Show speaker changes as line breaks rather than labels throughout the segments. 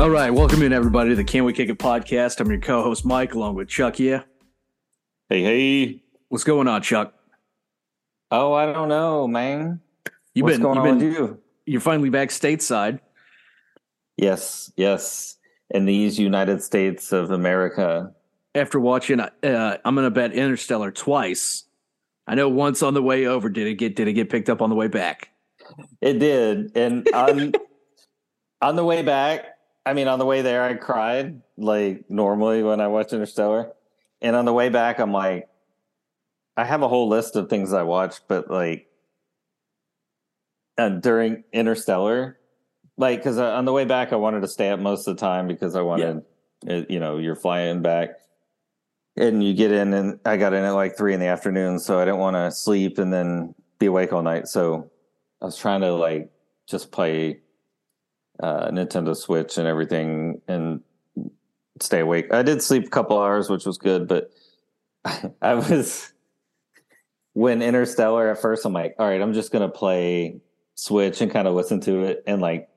All right, welcome in everybody to the Can We Kick It podcast. I'm your co-host Mike, along with Chuck. Yeah,
Hey, hey.
what's going on, Chuck?
Oh, I don't know, man.
You've
What's
been,
going
you've
on
been,
with you?
you're finally back stateside.
Yes, yes. In these United States of America.
after watching. Uh, I'm going to bet Interstellar twice. I know once on the way over. Did it get? Did it get picked up on the way back?
It did. And on on the way back, I mean on the way there I cried like normally when I watch Interstellar. And on the way back I'm like I have a whole list of things I watched, but like uh, during Interstellar, like because uh, on the way back I wanted to stay up most of the time because I wanted, uh, you know, you're flying back, and you get in, and I got in at like three in the afternoon, so I didn't want to sleep and then be awake all night. So I was trying to like just play uh, Nintendo Switch and everything and stay awake. I did sleep a couple hours, which was good, but I was when Interstellar at first I'm like, all right, I'm just gonna play Switch and kind of listen to it. And like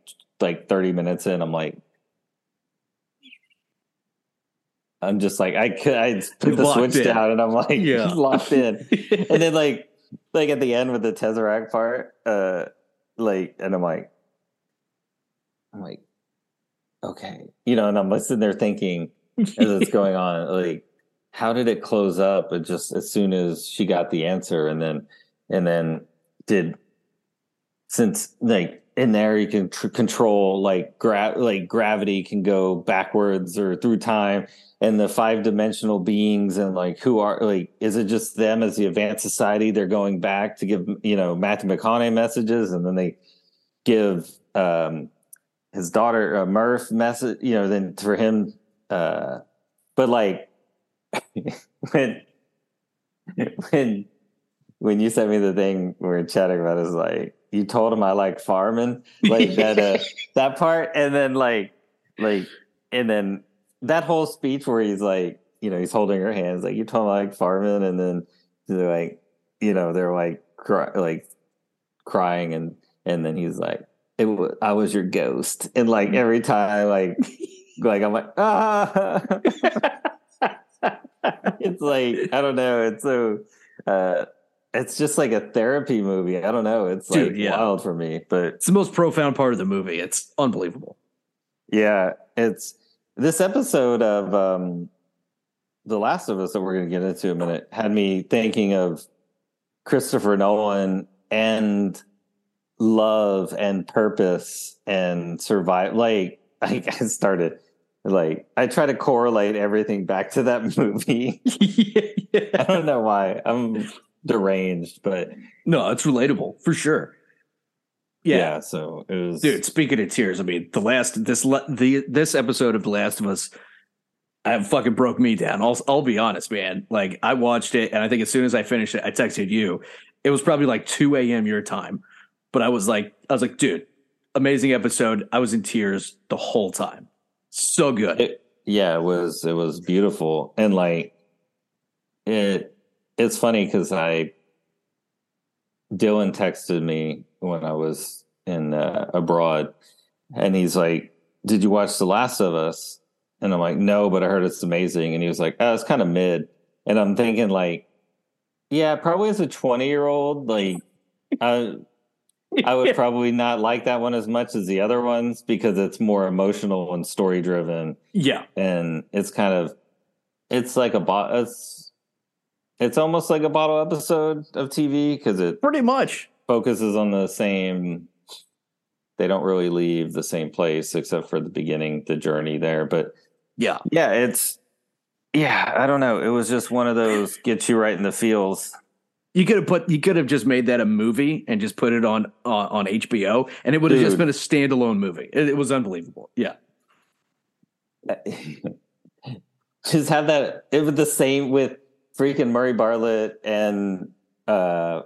like 30 minutes in, I'm like I'm just like I could I put the switch
in.
down and I'm like
Yeah.
locked in. and then like like at the end with the Tesseract part, uh like and I'm like I'm like, okay. You know, and I'm sitting there thinking as it's going on, like, how did it close up? It just as soon as she got the answer, and then and then did since like in there you can tr- control like gra- like gravity can go backwards or through time and the five dimensional beings and like who are like is it just them as the advanced society they're going back to give you know Matthew McConaughey messages and then they give um his daughter uh, Murph message you know then for him uh but like when when when you sent me the thing we were chatting about is like you told him I like farming like that uh, that part and then like like and then that whole speech where he's like you know he's holding her hands like you told him I like farming and then they're like you know they're like cry, like crying and and then he's like it was, I was your ghost. And like every time like like I'm like ah. It's like I don't know. It's so uh it's just like a therapy movie. I don't know. It's
Dude,
like
yeah.
wild for me but
It's the most profound part of the movie. It's unbelievable.
yeah. It's this episode of um The Last of Us that we're going to get into in a minute had me thinking of Christopher Nolan and love and purpose and survive like I, I started like I try to correlate everything back to that movie. I
yeah.
don't know why. I'm deranged, but
No, it's relatable for sure.
yeah,
Yeah.
so it was
dude. Speaking of tears, I mean, the last this the this episode of The Last of Us, I fucking broke me down. I'll I'll be honest, man. Like I watched it, and I think as soon as I finished it, I texted you. It was probably like two a.m. your time, but I was like, I was like, dude, amazing episode. I was in tears the whole time. So good.
It, yeah, it was it was beautiful and like it. It's funny because I Dylan texted me when I was in uh, abroad, and he's like, "Did you watch The Last of Us?" And I'm like, "No, but I heard it's amazing." And he was like, "Oh, it's kind of mid." And I'm thinking like, yeah, probably as a 20 year old, like I I would probably not like that one as much as the other ones because it's more emotional and story driven
yeah,
and it's kind of it's like a bot it's it's almost like a bottle episode of TV because it
pretty much.
focuses on the same they don't really leave the same place except for the beginning the journey there but
Yeah,
yeah it's yeah i don't know. It was just one of those get you right in the feels
you could have put you could have just made that a movie and just put it on on, on HBO, and it would have just been a standalone movie. It, it was unbelievable. Yeah,
just have that it was the same with freaking Murray Bartlett and uh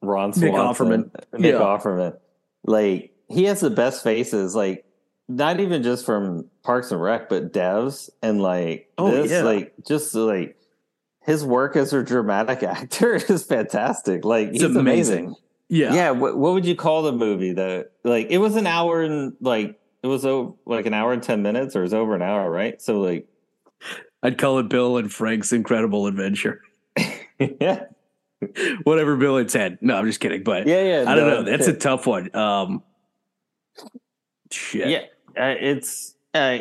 Ron
Nick
Swanson,
Offerman.
Nick
Yeah.
Offerman. Like he has the best faces, like not even just from Parks and Rec, but Devs and like
Oh,
this,
yeah.
like just like his work as a dramatic actor is fantastic. Like
it's
he's
amazing.
amazing.
Yeah,
Yeah, what, what would you call the movie? though? like it was an hour and like it was over like an hour and ten minutes, or it was over an hour, right? So like,
I'd call it Bill and Frank's Incredible Adventure.
yeah,
Whatever Bill had said. No, I'm just kidding. But
yeah, yeah.
I don't
no,
know. That's a tough one. Um, shit.
yeah. Uh, it's uh,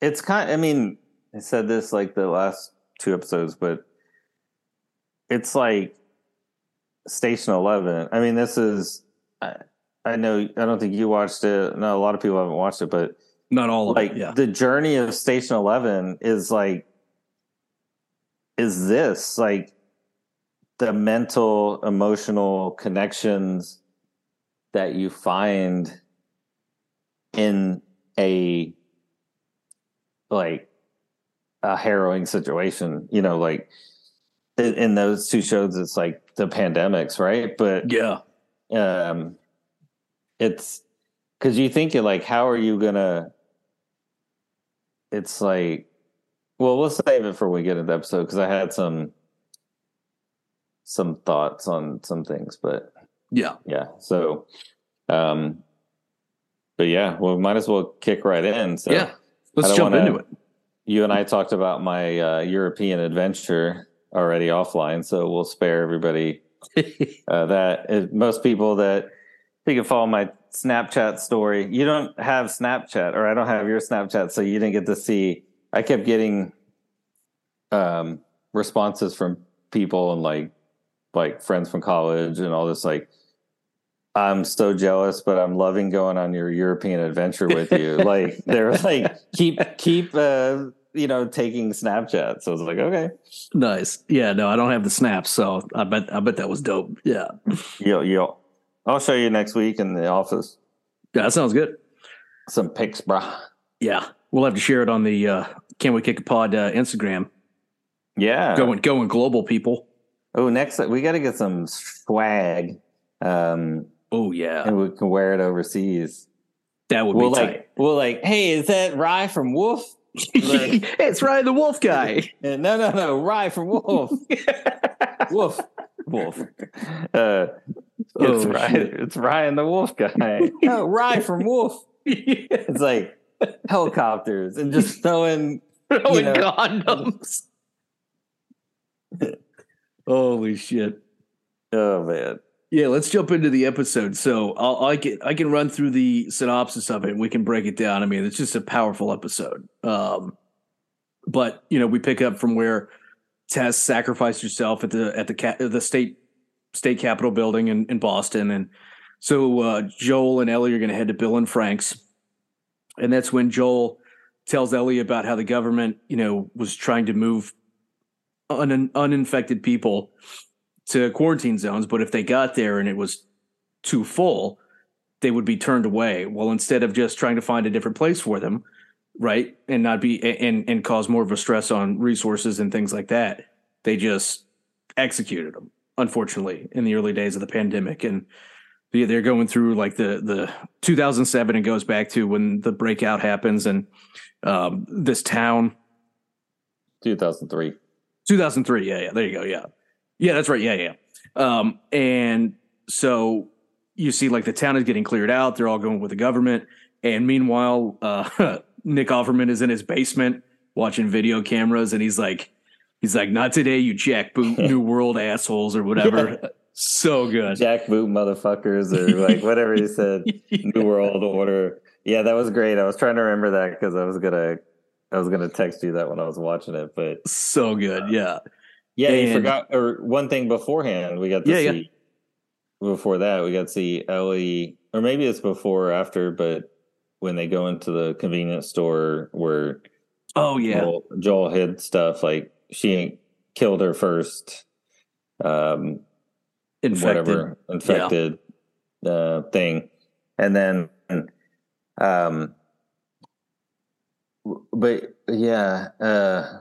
it's kind. I mean, I said this like the last two episodes, but it's like Station Eleven. I mean, this is. I, I know. I don't think you watched it. No, a lot of people haven't watched it, but
Not all of
like
it. Yeah.
the journey of Station Eleven is like is this like the mental emotional connections that you find in a like a harrowing situation you know like in, in those two shows it's like the pandemics right but
Yeah.
um it's because you think it like how are you gonna it's like well we'll save it for when we get into the episode because i had some some thoughts on some things but
Yeah.
yeah so um but yeah well might as well kick right in so
yeah. Let's jump
wanna-
into
you and i talked about my uh european adventure already offline so we'll spare everybody uh, that uh, most people that you can follow my Snapchat story. You don't have Snapchat, or I don't have your Snapchat, so you didn't get to see. I kept getting um, responses from people and like like friends from college and all this. Like, I'm so jealous, but I'm loving going on your European adventure with you. like, they're like, keep keep uh, you know taking Snapchat. So I was like, okay,
nice. Yeah. No, I don't have the snaps, so I bet I bet that was dope. Yeah.
yo yo. I'll show you next week in the office.
Yeah. That sounds good.
Some pics, brah.
Yeah. We'll have to share it on the uh, Can We Kick a Pod uh, Instagram.
Yeah.
Going going global, people.
Oh, next we got to get some swag, um,
Oh yeah,
and we can wear it overseas.
that would
We'll
be
like, we'll like, hey, is that Rye from Wolf?
it's Ryan the Wolf guy.
No, no, no, Rye from Wolf. Wolf, Wolf. Uh, it's
Oh,
Ryan.
shit.
It's Ryan the Wolf guy. no, Rye from Wolf. It's like helicopters and just throwing.
Throwing
know.
condoms. Holy shit.
Oh man,
Yeah, let's jump into the episode. So I'll, I can I can run through the synopsis of it. and We can break it down. I mean, it's just a powerful episode. Um, but you know, we pick up from where Tess sacrificed herself at the at the the state state capitol building in, in Boston, and so uh, Joel and Ellie are going to head to Bill and Frank's, and that's when Joel tells Ellie about how the government, you know, was trying to move un- uninfected people to quarantine zones, but if they got there and it was too full, they would be turned away. Well, instead of just trying to find a different place for them, right, and not be and and cause more of a stress on resources and things like that, they just executed them. Unfortunately, in the early days of the pandemic, and they- they're going through like the the 2007 and goes back to when the breakout happens and um, this town
2003.
2003. Yeah, yeah. There you go. Yeah. Yeah, that's right. Yeah, yeah. Um, and so you see, like, the town is getting cleared out. They're all going with the government. And meanwhile, uh, Nick Offerman is in his basement watching video cameras. And he's like, he's like, not today, you jackboot New World assholes or whatever. so good.
Jackboot motherfuckers, or like whatever he said. New World Order. Yeah, that was great. I was trying to remember that because I was gonna, I was gonna text you that when I was watching it. But
so good. Yeah.
Yeah, you forgot. Or one thing beforehand, we got to
Yeah, yeah.
see. Before that, we got to see Ellie, or maybe it's before or after, but when they go into the convenience store where
Oh, yeah.
Joel, Joel hid stuff, like she killed her first, um,
Infected.
whatever infected uh, thing, and then um, but yeah, uh,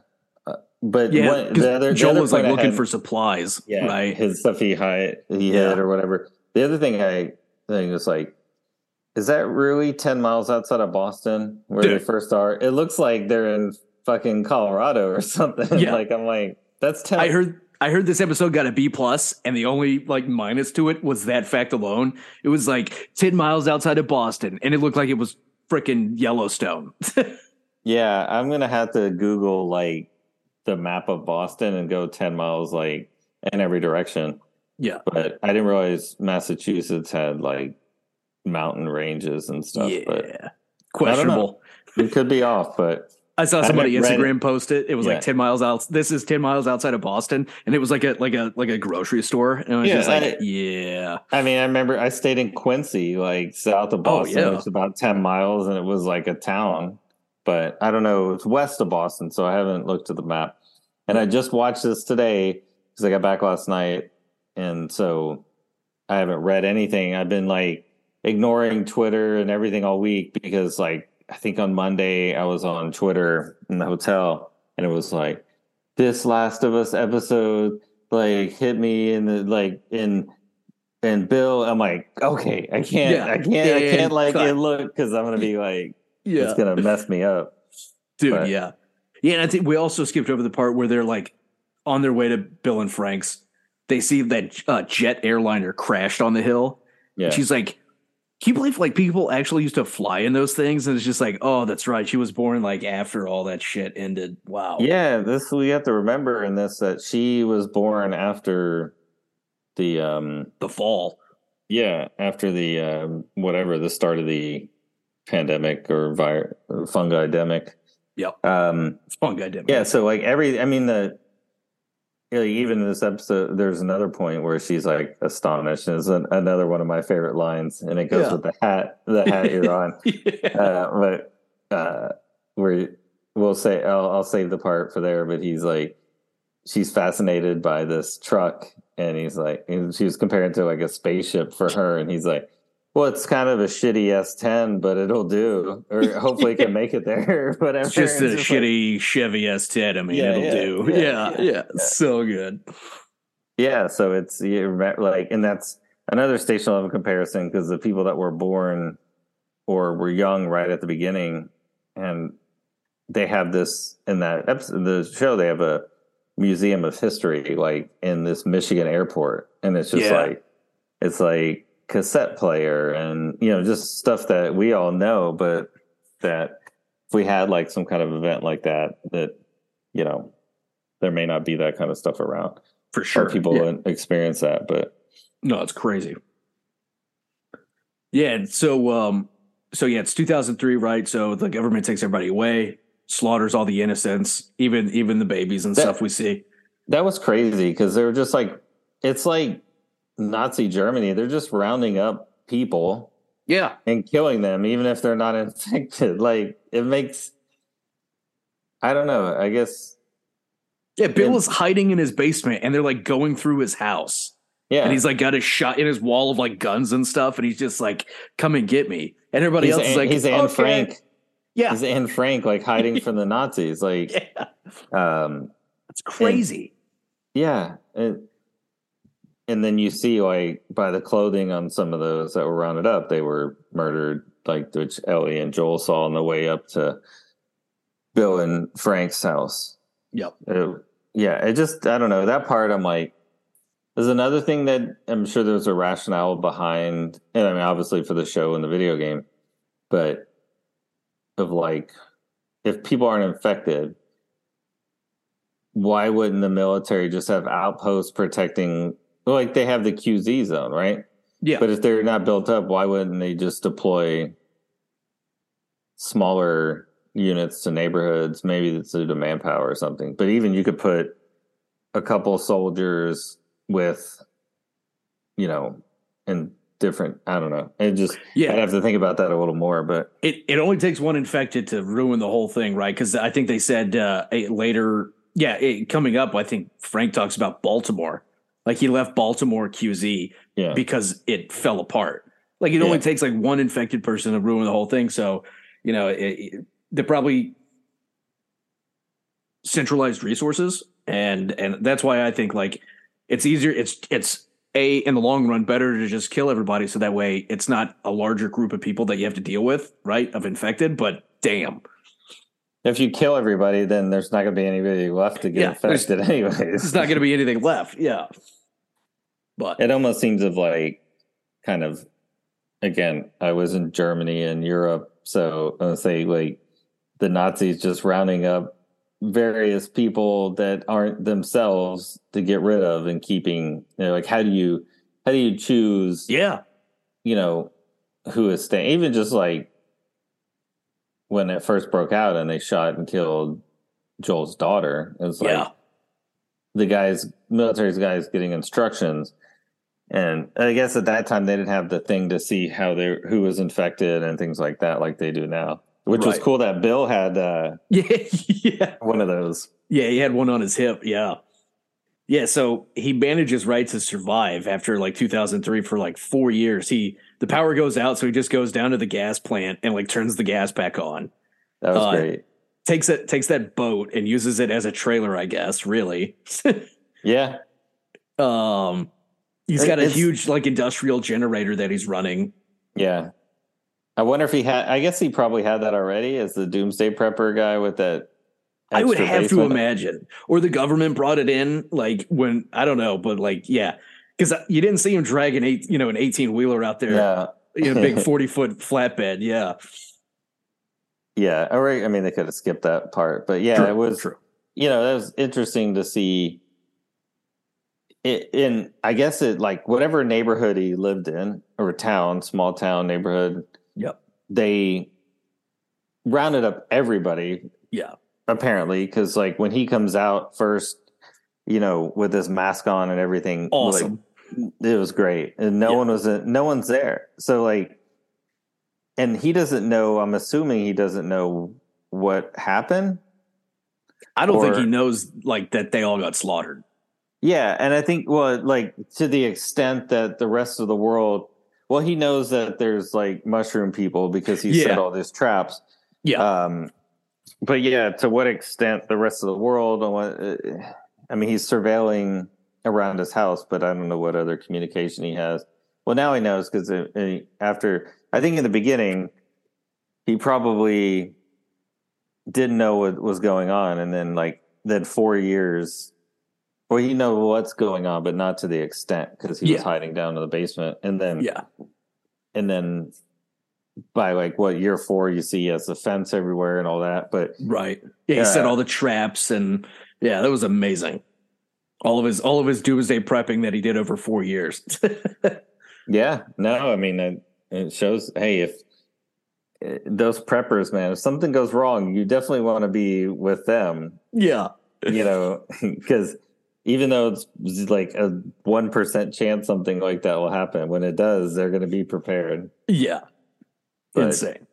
but
Yeah. 'cause
the other the
Joel
other
was like looking
had-
for supplies.
yeah
Right.
his stuff he hid he
Yeah.
hid or whatever. The other thing I think is like. Is that really 10 miles outside of Boston where they first are? It looks like they're in fucking Colorado or something.
Yeah.
like I'm like, that's 10
I heard I heard this episode got a B plus, and the only like minus to it was that fact alone. It was like ten miles outside of Boston, and it looked like it was freaking Yellowstone.
yeah, I'm gonna have to Google like the map of Boston and go ten miles like in every direction.
Yeah,
but I didn't realize Massachusetts had like mountain ranges and stuff. Yeah, but
questionable.
It could be off, but
I saw somebody Instagram post it. It was yeah. like ten miles out. This is ten miles outside of Boston, and it was like a like a like a grocery store. And I was yeah, just like, I, yeah.
I mean, I remember I stayed in Quincy, like south of oh, Boston. Oh, yeah. It's about ten miles, and it was like a town. But I don't know. It's west of Boston, so I haven't looked at the map. And I just watched this today because I got back last night, and so I haven't read anything. I've been like ignoring Twitter and everything all week because like I think on Monday I was on Twitter in the hotel and it was like this Last of Us episode like hit me in the like in and Bill. I'm like okay I can't yeah. I can't I can't like it look because I'm gonna be like yeah. it's gonna mess me up.
Dude but, yeah yeah and I think we also skipped over the part where they're like on their way to Bill and Frank's. They see that uh, jet airliner crashed on the hill. Yeah. she's like can you believe like people actually used to fly in those things? And it's just like oh that's right. She was born like after all that shit ended. Wow.
Yeah this we have to remember in this that she was born after the um
the fall.
Yeah after the um whatever the start of the pandemic or virus fungi demic
yep um fungi demic
yeah so like every i mean the even in this episode, there's another point where she's like astonished. Is an, another one of my favorite lines, and it goes yeah. with the hat, the hat you're on. yeah. uh, but uh, where we'll say, I'll, I'll save the part for there. But he's like, she's fascinated by this truck, and he's like, and she was comparing to like a spaceship for her, and he's like, well, it's kind of a shitty S10, but it'll do, or hopefully it can make it there. Whatever.
It's just a shitty like, Chevy S10. I mean, yeah, it'll yeah, do. Yeah yeah, yeah, yeah, so good.
Yeah, so it's like, and that's another Station Eleven comparison because the people that were born or were young right at the beginning, and they have this in that episode, the show. They have a museum of history, like in this Michigan airport, and it's just like, it's like cassette player and you know just stuff that we all know but that if we had like some kind of event like that that you know there may not be that kind of stuff around.
For sure.
people yeah. experience that but
no it's crazy. Yeah so um so yeah it's 2003 right? So the government takes everybody away slaughters all the innocents even even the babies and that, stuff we see.
that was crazy because they were just like it's like Nazi Germany, they're just rounding up people.
Yeah.
And killing them, even if they're not infected. Like, it makes, I don't know, I guess.
Yeah, Bill is hiding in his basement and they're like going through his house. Yeah. And he's like got a shot in his wall of like guns and stuff. And he's just like, come and get me. And everybody he's else is like,
he's Anne okay. Frank.
Yeah.
He's Anne Frank, like hiding from the Nazis. Like, yeah. um,
that's crazy.
And, yeah. It, and then you see like by the clothing on some of those that were rounded up, they were murdered, like which Ellie and Joel saw on the way up to Bill and Frank's house.
Yep.
It, yeah, it just I don't know that part. I'm like, there's another thing that I'm sure there's a rationale behind, and I mean obviously for the show and the video game, but of like if people aren't infected, why wouldn't the military just have outposts protecting like they have the QZ zone, right?
Yeah.
But if they're not built up, why wouldn't they just deploy smaller units to neighborhoods? Maybe it's due to manpower or something. But even you could put a couple soldiers with, you know, in different. I don't know. It just yeah. I'd have to think about that a little more. But
it it only takes one infected to ruin the whole thing, right? Because I think they said uh, later. Yeah, it, coming up, I think Frank talks about Baltimore like he left Baltimore QZ yeah. because it fell apart. Like it yeah. only takes like one infected person to ruin the whole thing. So, you know, it, it, they're probably centralized resources, and and that's why I think like it's easier. It's it's a in the long run better to just kill everybody so that way it's not a larger group of people that you have to deal with, right? Of infected, but damn.
if you kill everybody, then there's not going to be anybody left to get
Yeah,
infected, anyways.
There's not going to be anything left. Yeah. But
it almost seems of like kind of again i was in germany and europe so i say like the nazis just rounding up various people that aren't themselves to get rid of and keeping you know like how do you how do you choose
yeah.
you know who is staying even just like when it first broke out and they shot and killed joel's daughter it was like
Yeah.
the guys military's guys getting instructions and i guess at that time they didn't have the thing to see how they who was infected and things like that like they do now which was cool that bill had uh
Yeah. Yeah.
one of those
Yeah, he had one on his hip. Yeah. Yeah, so he manages right to survive after like 2003 for like 4 years. He the power goes out so he just goes down to the gas plant and like turns the gas back on.
that was
Uh,
great
Takes it takes that boat and uses it as a trailer, I guess, really.
yeah
um he's got a huge like industrial generator that he's running.
yeah i wonder if he had i guess he probably had that already as the doomsday prepper guy with that
I would have to imagine. Or the government brought it in like when I don't know, but like yeah. Cuz uh, you didn't see him drag an eight, you know, an 18 wheeler out there.
yeah
you know, big 40 foot flatbed. Yeah.
yeah or i mean they could have skipped that part but yeah
True,
it was
true.
you know that was interesting to see it in i guess it like whatever neighborhood he lived in or town small town neighborhood
Yep.
they rounded up everybody
Yeah.
apparently because like when he comes out first you know with his mask on and everything
Awesome.
like, it was great and no
Yeah.
one was no one's there so like and he doesn't know i'm assuming he doesn't know what happened
I don't think he knows like that they all got slaughtered.
Yeah, and I think well, like to the extent that the rest of the world, well, he knows that there's like mushroom people because he set all these traps.
Yeah.
Um, but yeah, to what extent the rest of the world? uh, I mean, he's surveilling around his house, but I don't know what other communication he has. Well, now he knows because after I think in the beginning, he probably didn't know what was going on, and then like then four years well, you know what's going on, but not to the extent because he was
Yeah.
hiding down in the basement, and then
yeah.
and then by like what year four, you see he has the fence everywhere and all that. But
Right. Yeah. He
Yeah.
set all the traps and yeah, that was amazing. All of his all of his doomsday prepping that he did over four years.
yeah, no, I mean it, it shows. Hey, if eh, those preppers, man, if something goes wrong, you definitely want to be with them.
yeah.
You know, because even though it's like a one percent chance something like that will happen, when it does, they're going to be prepared.
Yeah.
But-
Insane.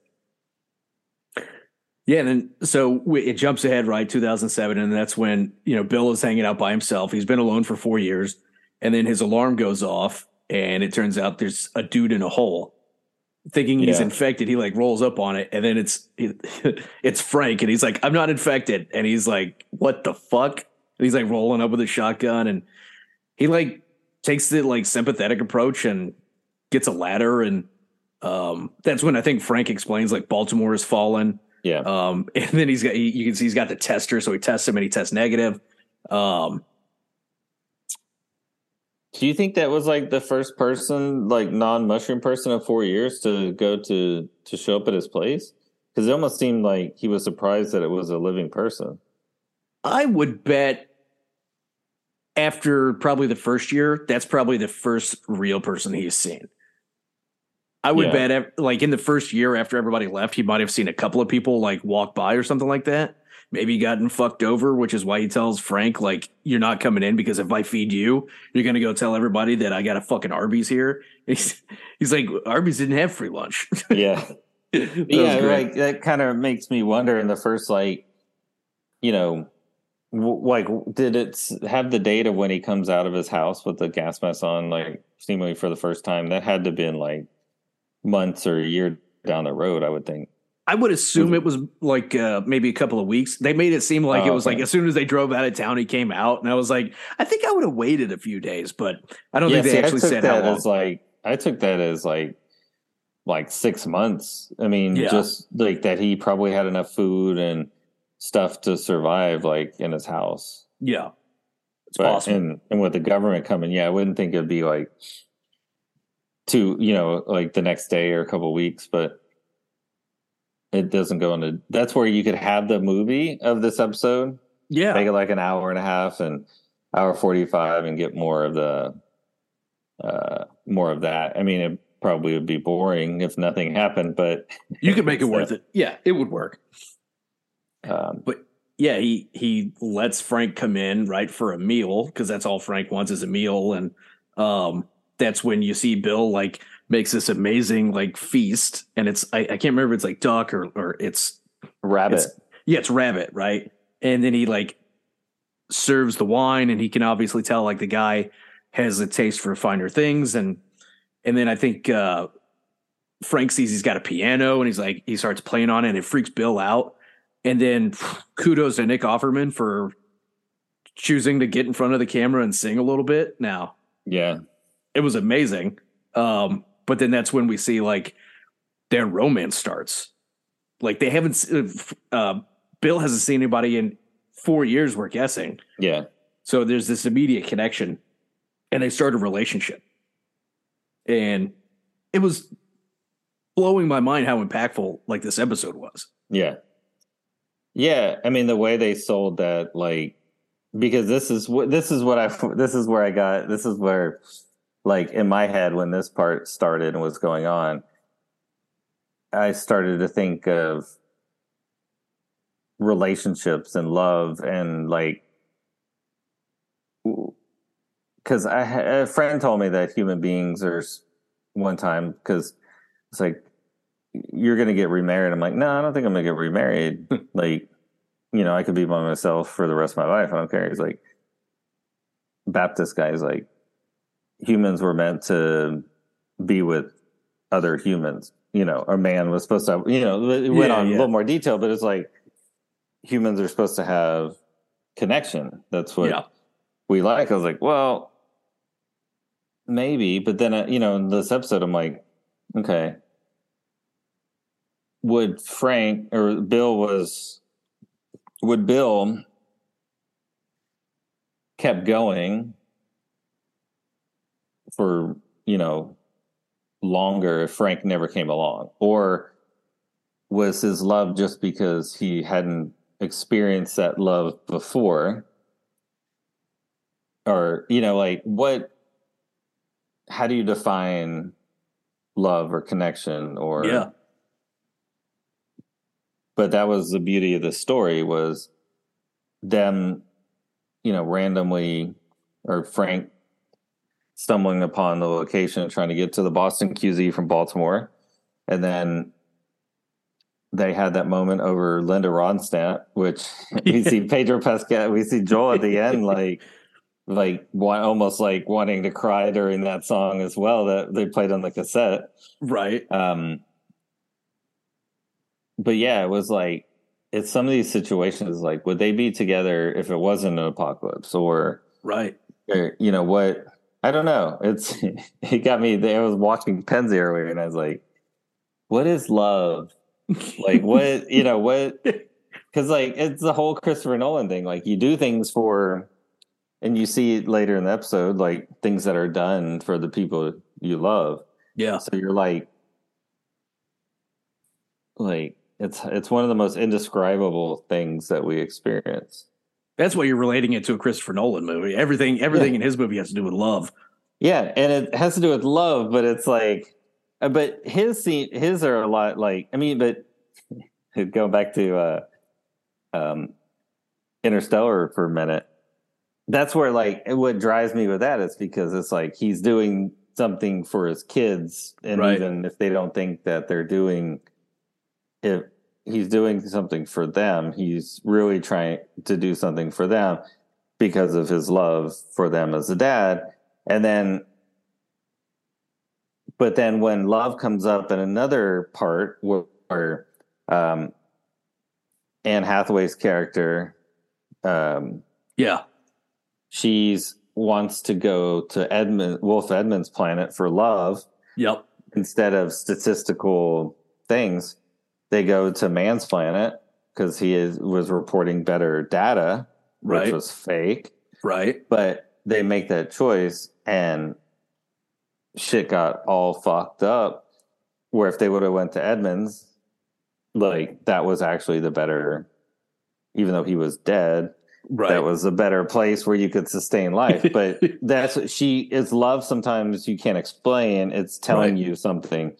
Yeah, and then so we, it jumps ahead, right? 2007, and that's when you know Bill is hanging out by himself. He's been alone for four years, and then his alarm goes off, and it turns out there's a dude in a hole. Thinking he's
Yeah.
infected, he like rolls up on it, and then it's it's Frank, and he's like, "I'm not infected," and he's like, "What the fuck?" And he's like rolling up with a shotgun, and he like takes the like sympathetic approach and gets a ladder, and um, that's when I think Frank explains like Baltimore has fallen.
Yeah,
Um, and then he's got, he, you can see he's got the tester. So he tests him and he tests negative. Um,
Do you think that was like the first person, like non-mushroom person in four years to go to to show up at his place? Because it almost seemed like he was surprised that it was a living person.
I would bet after probably the first year, that's probably the first real person he's seen. I would
Yeah.
bet like in the first year after everybody left, he might have seen a couple of people like walk by or something like that. Maybe gotten fucked over, which is why he tells Frank, like, you're not coming in because if I feed you, you're going to go tell everybody that I got a fucking Arby's here. He's, he's like, Arby's didn't have free lunch.
Yeah, yeah,
great.
like that kind of makes me wonder. In the first, like, you know, w- like, did it have the date of when he comes out of his house with the gas mask on, like, seemingly for the first time? That had to have been like months or a year down the road, I would think.
I would assume it was like uh, maybe a couple of weeks. They made it seem like
Oh,
it was like as soon as they drove out of town, he came out, and I was like, I think I would have waited a few days, but I don't think they
see,
actually said
that
long.
as like I took that as like like six months. I mean,
Yeah.
just like that he probably had enough food and stuff to survive, like in his house.
Yeah. It's
But-
possible.
And and with the government coming, yeah, I wouldn't think it'd be like two, you know, like the next day or a couple weeks, but it doesn't go into. That's where you could have the movie of this episode,
yeah.
make it like an hour and a half and hour forty five, and get more of the, uh, more of that. I mean, it probably would be boring if nothing happened, but
You could make it worth it. Yeah, it would work.
Um, but
yeah, he he lets Frank come in right for a meal because that's all Frank wants is a meal, and um, that's when you see Bill like makes this amazing like feast, and it's I, I can't remember if it's like duck or or it's
rabbit.
It's- yeah it's rabbit right, and then he like serves the wine, and he can obviously tell like the guy has a taste for finer things, and and then I think uh, Frank sees he's got a piano, and he's like he starts playing on it, and it freaks Bill out. And then kudos to Nick Offerman for choosing to get in front of the camera and sing a little bit. Now,
yeah,
it was amazing. Um, but then that's when we see like their romance starts. Like they haven't, s- uh, Bill hasn't seen anybody in four years, we're guessing.
yeah,
So there's this immediate connection and they start a relationship. And it was blowing my mind how impactful like this episode was.
yeah, yeah. I mean, the way they sold that, like, because this is what this is what I this is where I got this is where, like, in my head when this part started and was going on, I started to think of relationships and love and like because I a friend told me that human beings are one time because it's like you're gonna get remarried. I'm like, no, I don't think I'm gonna get remarried. like, you know, I could be by myself for the rest of my life. I don't care. He's like, Baptist guy's like, humans were meant to be with other humans. You know, a man was supposed to. Have, you know, it went
Yeah,
on a little more detail, but it's like humans are supposed to have connection. That's what
yeah.
we like. I was like, well, maybe, but then uh, you know, in this episode, I'm like, okay, would Frank or Bill was would Bill kept going for you know longer if Frank never came along, or was his love just because he hadn't experienced that love before? or you know like what how do you define love or connection or
Yeah.
But that was the beauty of the story was them you know randomly or frank stumbling upon the location and trying to get to the boston qz from baltimore and then they had that moment over linda ronstadt which we see pedro pascal we see joel at the end like like almost like wanting to cry during that song as well that they played on the cassette
Right.
um but yeah it was like it's some of these situations like would they be together if it wasn't an apocalypse or,
Right.
or you know what? I don't know. It's it got me i was watching penzi earlier and i was like what is love? Like what you know what because like it's the whole christopher nolan thing. Like you do things for and you see it later in the episode like things that are done for the people you love.
Yeah.
so you're like like it's it's one of the most indescribable things that we experience
That's why you're relating it to a Christopher Nolan movie. Everything everything in his movie has to do with love.
yeah and it has to do with love but it's like uh, but his scene his are a lot like i mean but going back to uh um interstellar for a minute that's where like what drives me with that is because it's like he's doing something for his kids and
Right.
even if they don't think that they're doing if he's doing something for them he's really trying to do something for them because of his love for them as a dad and then but then when love comes up in another part where um anne hathaway's character um
Yeah.
she's wants to go to Edmund Wolf Edmund's planet for love
Yep.
instead of statistical things. They go to Mann's planet because he is was reporting better data, which
Right.
was fake.
Right.
But they make that choice, and shit got all fucked up. Where if they would have went to Edmunds, like that was actually the better, even though he was dead.
Right.
That was a better place where you could sustain life. But that's she is. Love sometimes you can't explain. It's telling
Right.
you something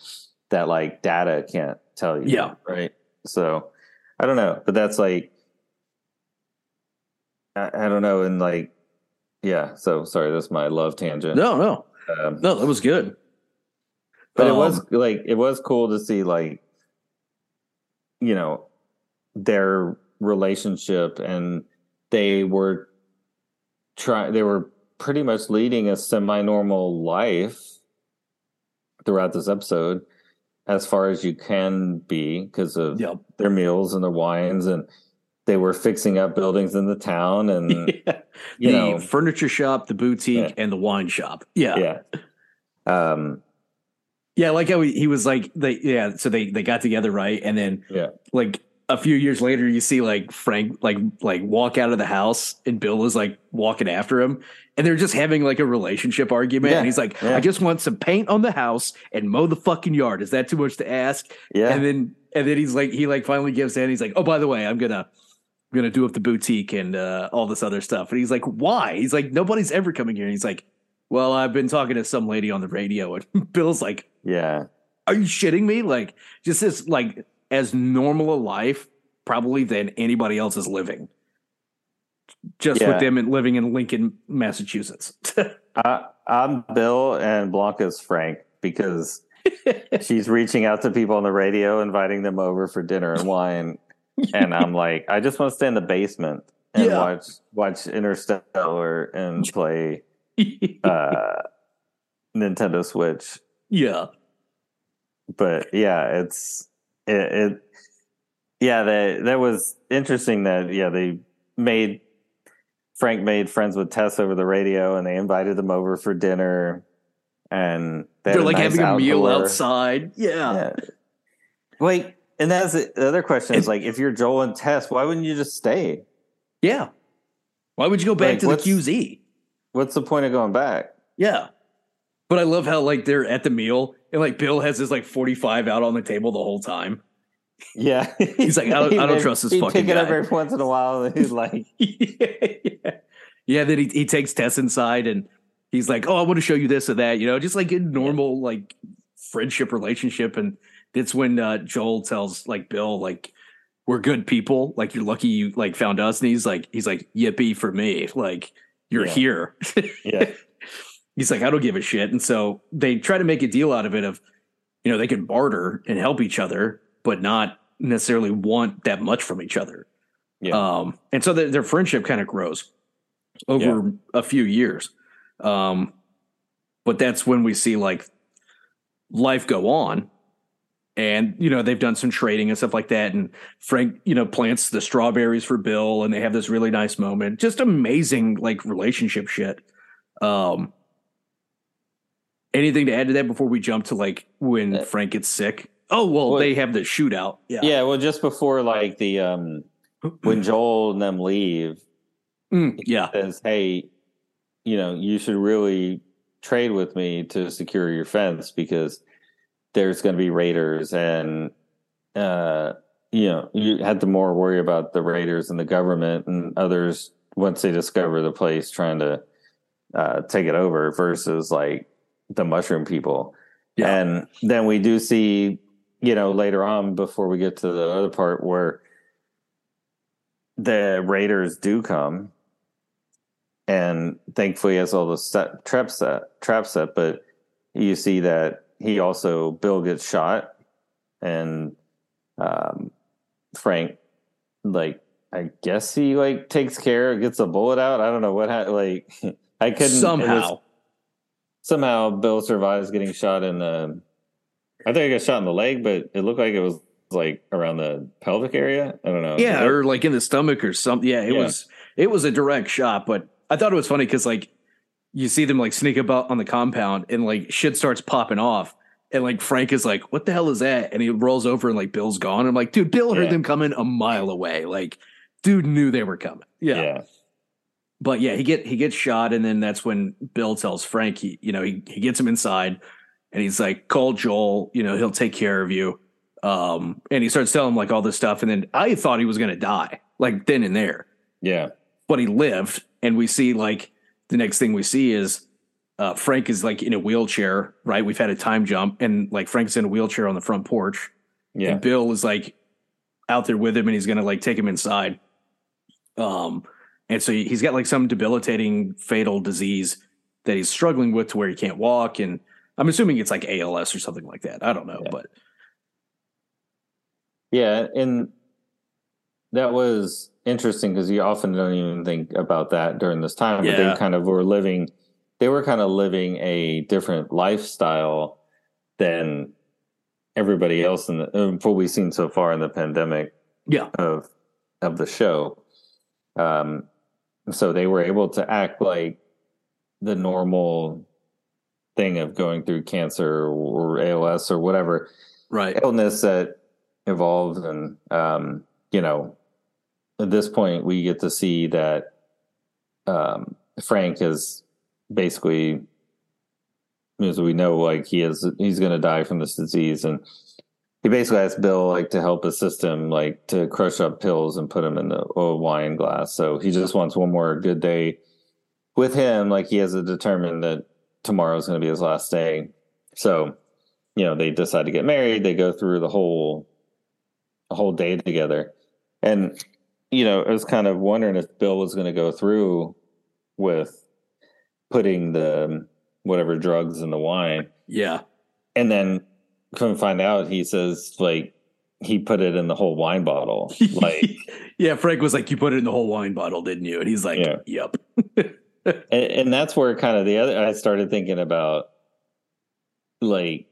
that like data can't tell you.
Yeah.
Right. So I don't know, but that's like I, I don't know, and like yeah. So sorry, that's my love tangent.
no, no,
Um,
no. That was good.
but it
Um,
was like it was cool to see like you know their relationship and they were trying, they were pretty much leading a semi-normal life throughout this episode as far as you can be because of
Yep.
their meals and their wines and they were fixing up buildings in the town and
Yeah.
you
the
know
furniture shop, the boutique,
Yeah.
and the wine shop. Yeah.
yeah um
Yeah, like how he, he was like they yeah, so they they got together right and then
Yeah.
like a few years later you see like Frank like like walk out of the house and Bill is like walking after him and they're just having like a relationship argument
Yeah,
and he's like
yeah.
I just want some paint on the house and mow the fucking yard. Is that too much to ask?
yeah
And then and then he's like he like finally gives in. He's like, "Oh, by the way, I'm going to I'm going to do up the boutique and uh all this other stuff." And he's like, "Why?" He's like, "Nobody's ever coming here." And he's like, "Well, I've been talking to some lady on the radio." And Bill's like,
yeah
are you shitting me? Like, just as like as normal a life probably than anybody else is living. Just
Yeah.
with them and living in Lincoln, Massachusetts.
I, I'm Bill and Blanca's Frank because she's reaching out to people on the radio, inviting them over for dinner and wine. and I'm like, I just want to stay in the basement and
Yeah.
watch watch Interstellar and play uh, Nintendo Switch.
yeah.
But yeah, it's it. it yeah, that that was interesting. That yeah, they made Frank made friends with Tess over the radio, and they invited them over for dinner. And they
They're like
nice
having a meal outside. Yeah.
Yeah. Wait, and that's the the other question is like, if you're Joel and Tess, why wouldn't you just stay?
Yeah. Why would you go back
Like,
to the QZ?
What's the point of going back?
Yeah. But I love how like they're at the meal and like Bill has his like 45 out on the table the whole time.
Yeah,
He's like, I don't- I don't trust this
he'd
fucking
pick it up every once in a while. And he's like,
yeah. Yeah, then he, he takes Tess inside and he's like, Oh, I want to show you this or that, you know, just like a normal like friendship relationship. And that's when uh, Joel tells like Bill, like, we're good people. Like you're lucky you like found us. And he's like, he's like, yippee for me. Like you're
Yeah.
here.
yeah,
he's like, I don't give a shit. And so they try to make a deal out of it of, you know, they can barter and help each other, but not necessarily want that much from each other.
Yeah.
Um, and so their, their friendship kind of grows over a few years. Um, but that's when we see like life go on. And, you know, they've done some trading and stuff like that. And Frank, you know, plants the strawberries for Bill and they have this really nice moment. Just amazing, like, relationship shit. Um, anything to add to that before we jump to like when
Uh,
Frank gets sick? Oh, well,
well-
they have the shootout. Yeah.
yeah. Well, just before like the um when Joel and them leave,
Mm, yeah.
says, "Hey, you know, you should really trade with me to secure your fence because there's going to be raiders, and uh, you know, you had to more worry about the raiders and the government and others once they discover the place trying to uh, take it over versus like the mushroom people."
Yeah.
And then we do see, you know, later on before we get to the other part where the raiders do come and thankfully has all the set, trap set trap set but you see that he also bill gets shot and um frank like i guess he like takes care gets a bullet out i don't know what ha- like i couldn't
Somehow.
Somehow bill survives getting shot in the i think he got shot in the leg but it looked like it was like around the pelvic area i don't know
yeah,
It-
or like in the stomach or something. Yeah, it
Yeah.
was it was a direct shot, but I thought it was funny because like you see them like sneak about on the compound and like shit starts popping off, And like Frank is like, what the hell is that? And he rolls over and like Bill's gone. I'm like, dude, Bill heard
Yeah.
them coming a mile away. Like, dude knew they were coming. Yeah.
yeah.
But yeah, he get he gets shot, and then that's when Bill tells Frank, he you know, he, he gets him inside and he's like, call Joel, you know, he'll take care of you. Um, and he starts telling him like all this stuff, and then I thought he was gonna die, like then and there.
Yeah.
But he lived, and we see like the next thing we see is uh, Frank is like in a wheelchair, right? We've had a time jump, and like Frank's in a wheelchair on the front porch,
Yeah.
and Bill is like out there with him, and he's gonna like take him inside. Um, and so he's got like some debilitating fatal disease that he's struggling with to where he can't walk, and I'm assuming it's like ALS or something like that. I don't know,
Yeah.
but
Yeah, and that was interesting because you often don't even think about that during this time. But they kind of were living, they were kind of living a different lifestyle than everybody else in the, uh, what we've seen so far in the pandemic
yeah,
of of the show. Um, so they were able to act like the normal thing of going through cancer or ALS or whatever
right,
illness that evolved and um you know at this point we get to see that um frank is basically as we know like he is he's going to die from this disease. And he basically asks bill like to help assist him like to crush up pills and put them in the wine glass. So he just wants one more good day with him. Like he has to determine that tomorrow is going to be his last day. So you know they decide to get married. They go through the whole a whole day together. And you know i was kind of wondering if bill was going to go through with putting the whatever drugs in the wine.
Yeah,
and then come find out he says like he put it in the whole wine bottle like
yeah. Frank was like, "You put it in the whole wine bottle, didn't you?" And he's like,
Yeah.
"Yep."
and, and that's where kind of the other i started thinking about like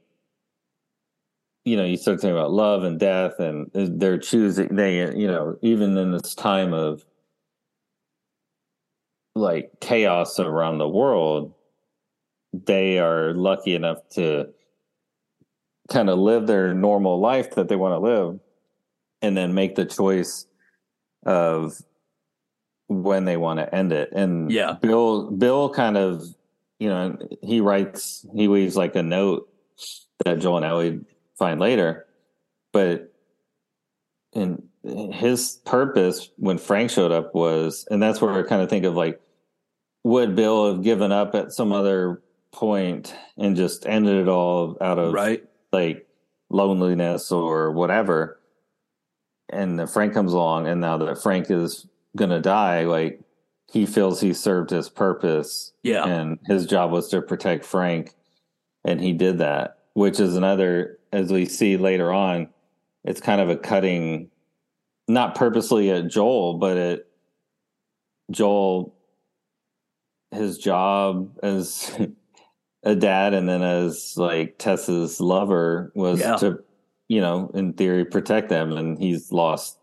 you know you start thinking about love and death and they're choosing they you know even in this time of like chaos around the world they are lucky enough to kind of live their normal life that they want to live and then make the choice of when they want to end it and
Yeah.
bill bill kind of you know he writes he leaves like a note that joel and ellie find later but and his purpose when frank showed up was and that's where i kind of think of like would bill have given up at some other point and just ended it all out of
right,
like loneliness or whatever. And then Frank comes along, and now that Frank is gonna die, like he feels he served his purpose,
yeah,
and his job was to protect Frank, and he did that. Which is another, as we see later on, it's kind of a cutting, not purposely at Joel, but at Joel, his job as a dad and then as like Tess's lover was
Yeah.
to, you know, in theory, protect them. And he's lost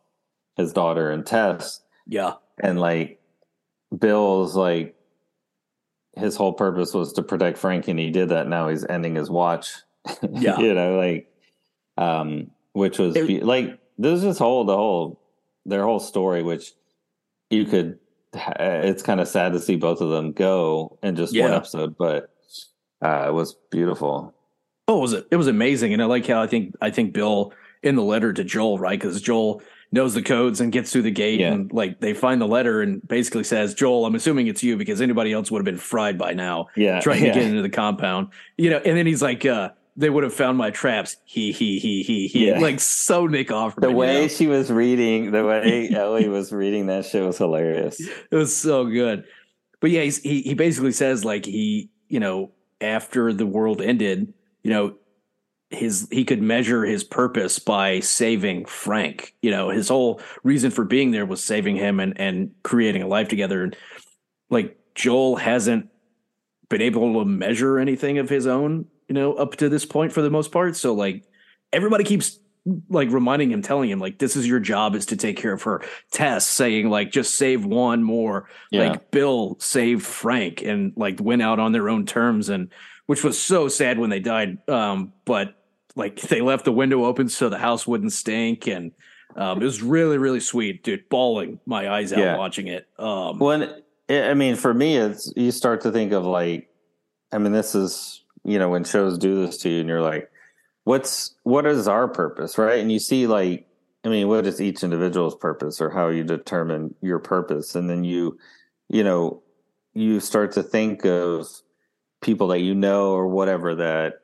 his daughter and Tess.
yeah,
And like Bill's like his whole purpose was to protect Frank and he did that. Now he's ending his watch.
Yeah.
you know, like um which was
It-
be- like there's this whole the whole their whole story which you could it's kind of sad to see both of them go in just one episode but uh it was beautiful
Oh, it was it was amazing, and I like how I think I think Bill in the letter to Joel, right? Because Joel knows the codes and gets through the gate,
Yeah.
and like they find the letter and basically says, "Joel, I'm assuming it's you because anybody else would have been fried by now
yeah
trying
yeah.
to get into the compound." You know, and then he's like, uh, "They would have found my traps." He he he he he.
Yeah.
Like so Nick Offerman.
the
you
way
know?
she was reading the way Ellie was reading that shit was hilarious
it was so good. But yeah, he's, he he basically says like he you know after the world ended, you know his he could measure his purpose by saving Frank. You know his whole reason for being there was saving him and and creating a life together. And like Joel hasn't been able to measure anything of his own, you know, up to this point for the most part. So like everybody keeps like reminding him, telling him like this is your job is to take care of her. Tess saying like just save one more.
yeah
Like Bill saved Frank and like went out on their own terms and which was so sad when they died. Um, but like they left the window open so the house wouldn't stink, and um, it was really really sweet, dude. Bawling my eyes out
Yeah.
watching it. Um,
When I mean, for me, it's you start to think of like, I mean, this is you know when shows do this to you, and you're like, what's what is our purpose, right? And you see like, I mean, what is each individual's purpose, or how you determine your purpose, and then you, you know, you start to think of people that you know or whatever that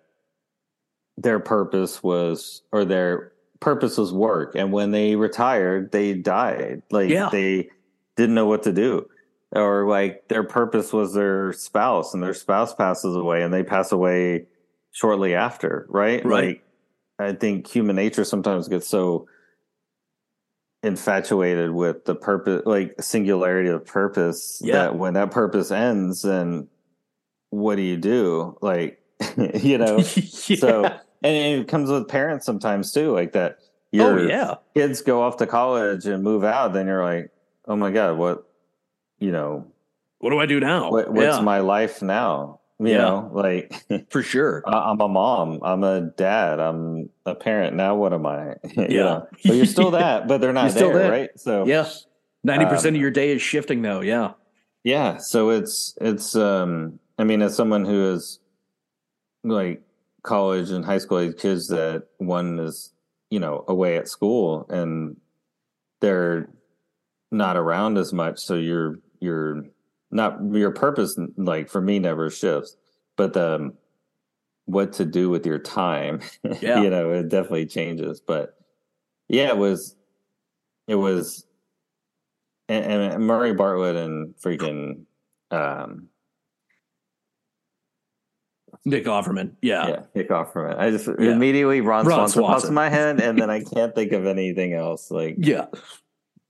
their purpose was or their purpose was work and when they retired they died like
Yeah.
they didn't know what to do or like their purpose was their spouse and their spouse passes away and they pass away shortly after right,
Right.
like i think human nature sometimes gets so infatuated with the purpose like singularity of purpose
Yeah.
that when that purpose ends then what do you do like you know
yeah.
so and it comes with parents sometimes too like that
oh yeah,
kids go off to college and move out then you're like oh my god what you know
what do I do now?
what, what's
yeah,
my life now you
Yeah.
know like
for sure.
I- i'm a mom i'm a dad i'm a parent now what am i You
Yeah.
know? but you're still that but they're not there
that.
right so
Yeah, ninety percent
Um,
of your day is shifting though. Yeah,
Yeah, so it's it's um I mean as someone who is like college and high school age kids that one is, you know, away at school and they're not around as much so you're you're not your purpose like for me never shifts but the what to do with your time
Yeah.
you know it definitely changes but yeah it was it was and, and Murray Bartlett and freaking um
Nick Offerman. Yeah,
yeah kick off from it I just
Yeah.
immediately Ron,
Ron
Swanson, pops in my head and then I can't think of anything else like
yeah.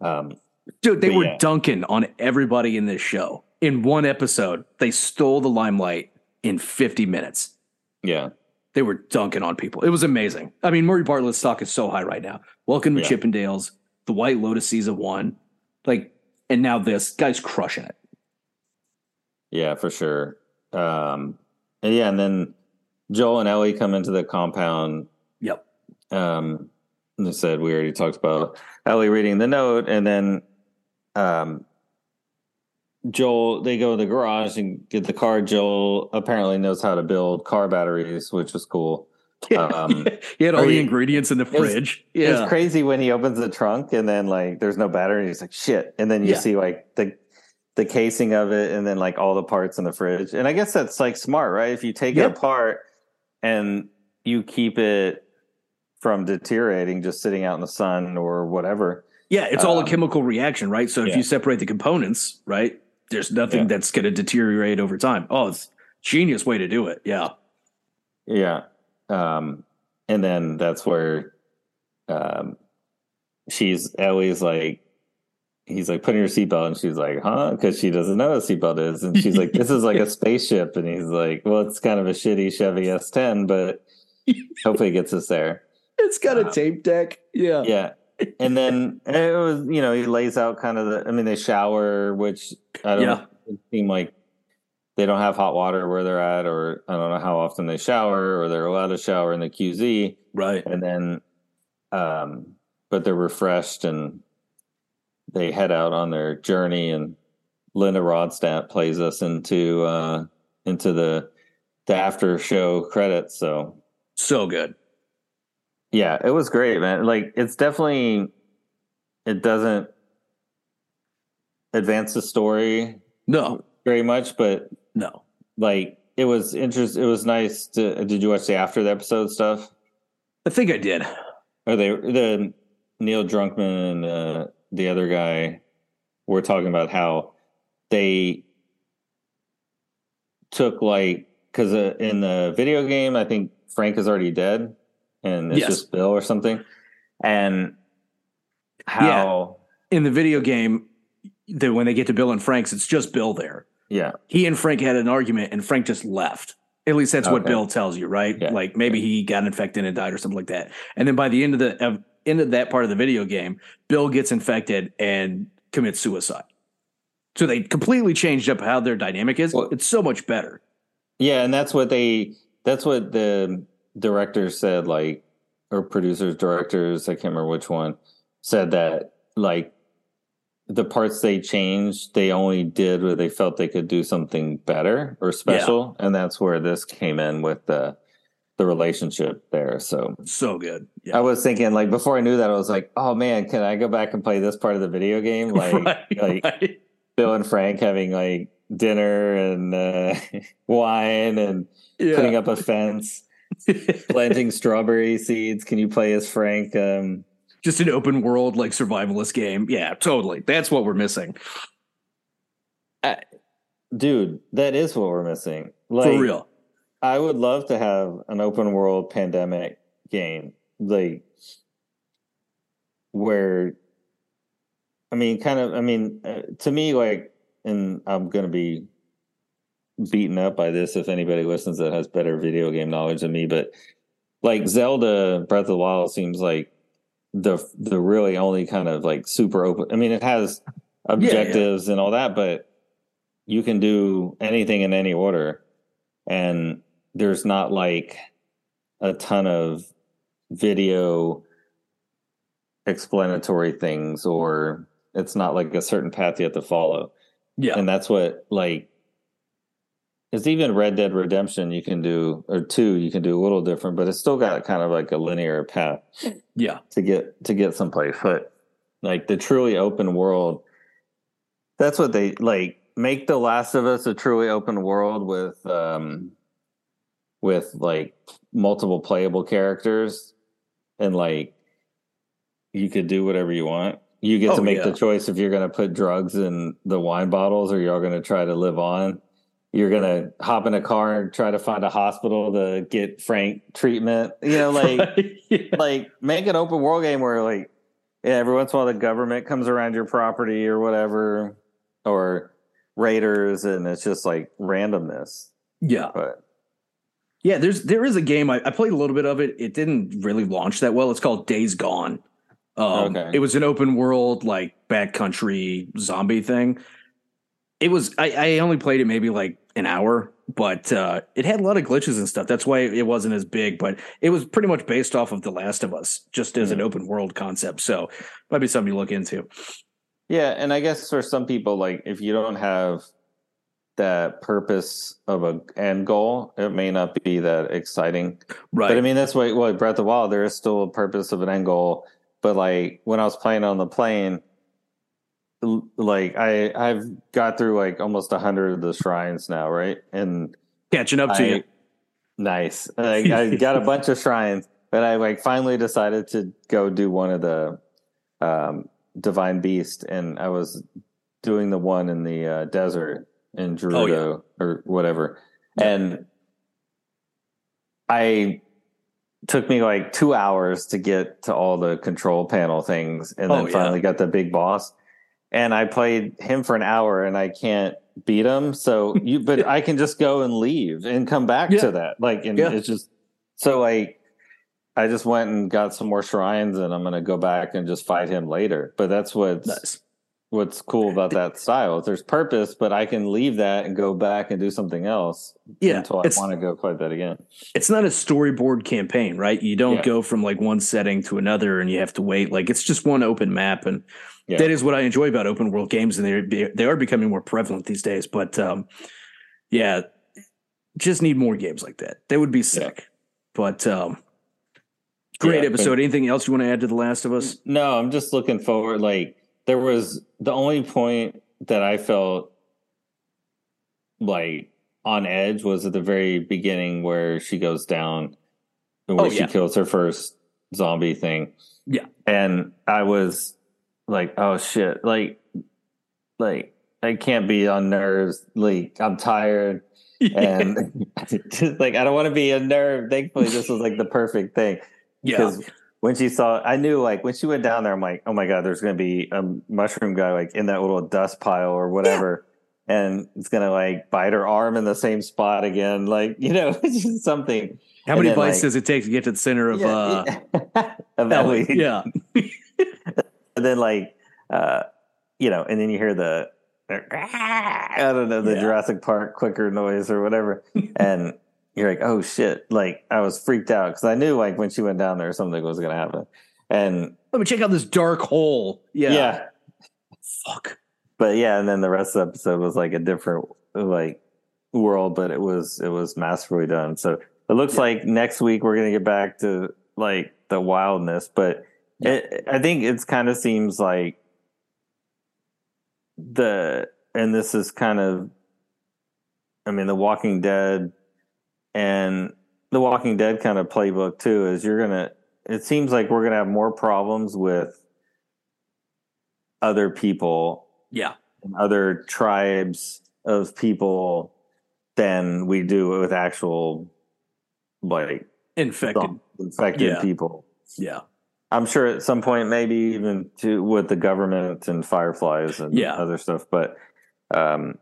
um
Dude, they
But
were
yeah.
dunking on everybody in this show. In one episode, they stole the limelight in 50 minutes.
yeah
They were dunking on people. It was amazing. I mean, Murray Bartlett's stock is so high right now. Welcome to
Yeah.
Chippendales, The White Lotus season one. Like, and now this guy's crushing it.
Yeah, for sure. Um, and yeah, and then Joel and Ellie come into the compound.
Yep.
Um, and they said we already talked about Ellie reading the note, and then um, Joel they go to the garage and get the car. Joel apparently knows how to build car batteries, which was cool. Um,
he had all the
you-
ingredients in the
was-
fridge. Yeah.
It's crazy when he opens the trunk and then like there's no battery. And he's like shit, and then you
Yeah.
see like the the casing of it, and then like all the parts in the fridge. And I guess that's like smart, right? If you take
Yep.
it apart and you keep it from deteriorating, just sitting out in the sun or whatever.
Yeah, it's all a
Um,
chemical reaction, right? So if
yeah.
you separate the components, right, there's nothing
Yeah.
that's going to deteriorate over time. Oh, it's a genius way to do it. Yeah.
Yeah. Um, and then that's where um, she's Ellie's like, he's like, putting your seatbelt, and she's like, huh? Because she doesn't know what a seatbelt is. And she's like, this is like a spaceship. And he's like, well, it's kind of a shitty Chevy S10, but hopefully it gets us there.
It's got a
Uh,
tape deck. Yeah.
Yeah. And then it was, you know, he lays out kind of the, I mean, they shower, which I don't
Yeah.
it seem like they don't have hot water where they're at, or I don't know how often they shower, or they're allowed to shower in the QZ.
Right.
and then um but they're refreshed and they head out on their journey and linda ronstadt plays us into uh into the the after show credits so
So good.
Yeah it was great man like it's definitely it doesn't advance the story
No,
very much but
no.
like it was interest it was nice to did you watch the after the episode stuff
I think I did.
Are they the Neil Druckmann and uh, the other guy were talking about how they took like because uh, in the video game, I think Frank is already dead, and it's
Yes.
just Bill or something, and how
In the video game, that when they get to Bill and Frank's, it's just Bill there.
yeah
He and Frank had an argument, and Frank just left. At least that's what Bill tells you, right?
Yeah.
Like maybe he got infected and died or something like that. And then by the end of the of, end of that part of the video game, Bill gets infected and commits suicide. So they completely changed up how their dynamic is.
Well-
it's so much better.
yeah, and that's what they that's what the directors said like, or producers, directors, I can't remember which one, said that like the parts they changed, they only did where they felt they could do something better or special, and that's where this came in with the the relationship there. So
So good.
I was thinking like before I knew that I was like, oh man, can I go back and play this part of the video game? Like
right,
like
right.
Bill and Frank having like dinner and uh, wine and
Yeah.
putting up a fence, planting strawberry seeds. Can you play as Frank? Um,
Just an open world like survivalist game. Yeah, totally. That's what we're missing.
dude, that is what we're missing. Like,
For real.
I would love to have an open world pandemic game, like where, I mean, kind of, I mean, uh, to me, like, and I'm going to be beaten up by this if anybody listens that has better video game knowledge than me, but like Zelda Breath of the Wild seems like the the really only kind of like super open. I mean, it has objectives and all that, but you can do anything in any order and there's not like a ton of video explanatory things or it's not like a certain path you have to follow
Yeah.
and that's what like it's even red dead redemption you can do or two you can do a little different but it's still got kind of like a linear path
yeah.
to get to get someplace but like the truly open world that's what they like make the last of us a truly open world with um with like multiple playable characters and like you could do whatever you want you get
Oh,
to make
yeah.
the choice if you're going to put drugs in the wine bottles or you're going to try to live on you're going to hop in a car and try to find a hospital to get frank treatment you know like
yeah.
like make an open world game where like yeah, every once in a while the government comes around your property or whatever or raiders and it's just like randomness
yeah.
but
Yeah, there's there is a game I, I played a little bit of it. It didn't really launch that well. It's called Days Gone. Um,
Okay.
It was an open world like backcountry zombie thing. It was I, I only played it maybe like an hour, but uh, it had a lot of glitches and stuff. That's why it wasn't as big. But it was pretty much based off of The Last of Us, just as an open world concept. So might be something to look into.
yeah and i guess for some people like if you don't have that purpose of a end goal it may not be that exciting
Right.
But I mean, that's why, well, Breath of the Wild, there is still a purpose of an end goal. But like when I was playing on the plane, like I, I've got through like almost a hundred of the shrines now, right? And
Catching up to you.
nice. I, I got a bunch of shrines, but I like finally decided to go do one of the um, divine beast, and I was doing the one in the uh, desert in Gerudo or whatever, and I took me like two hours to get to all the control panel things, and then
Oh, yeah.
finally got the big boss. And I played him for an hour, and I can't beat him. So you, but I can just go and leave and come back
Yeah.
to that. Like, and
Yeah.
it's just so like I just went and got some more shrines, and I'm gonna go back and just fight him later. But that's what's
Nice.
what's cool about that style. There's purpose, but I can leave that and go back and do something else
Yeah.
until I want to go fight that again.
it's not a storyboard campaign, right? You don't
Yeah.
go from like one setting to another and you have to wait. Like it's just one open map. And
Yeah.
that is what I enjoy about open world games. And they're, they are becoming more prevalent these days. But um, yeah, just need more games like that. That would be sick. But um, great
Yeah,
episode. Anything else you want to add to The Last of Us?
No, I'm just looking forward. Like there was the only point that I felt like on edge was at the very beginning where she goes down and where
Oh,
she
yeah.
kills her first zombie thing.
Yeah.
And I was like, oh shit. Like like I can't be on nerves. Like I'm tired. And just like I don't want to be unnerved. Thankfully this was like the perfect thing
yeah.
because when she saw i knew like when she went down there i'm like oh my god there's gonna be a mushroom guy like in that little dust pile or whatever and it's gonna like bite her arm in the same spot again like you know it's just something
How
and
many
then,
bites
like-
does it take to get to the center of uh,
yeah, of
Ellie?
Ellie.
Yeah.
And then like uh you know and then you hear the i don't know the
Yeah.
jurassic park clicker noise or whatever and you're like, oh shit! Like I was freaked out because I knew like when she went down there, something was going to happen. And
Let me check out this dark hole. Yeah.
yeah,
Fuck.
but yeah, and then the rest of the episode was like a different like world, but it was it was masterfully done. So it looks
Yeah.
like next week we're gonna get back to like the wildness, but it, I think it's kind of seems like the and this is kind of I mean the Walking Dead and the Walking Dead kind of playbook too is you're gonna it seems like we're gonna have more problems with other people
Yeah.
and other tribes of people than we do with actual like
Infected.
infected
Yeah.
people.
Yeah.
I'm sure at some point, maybe even to with the government and fireflies and
Yeah.
other stuff, but um,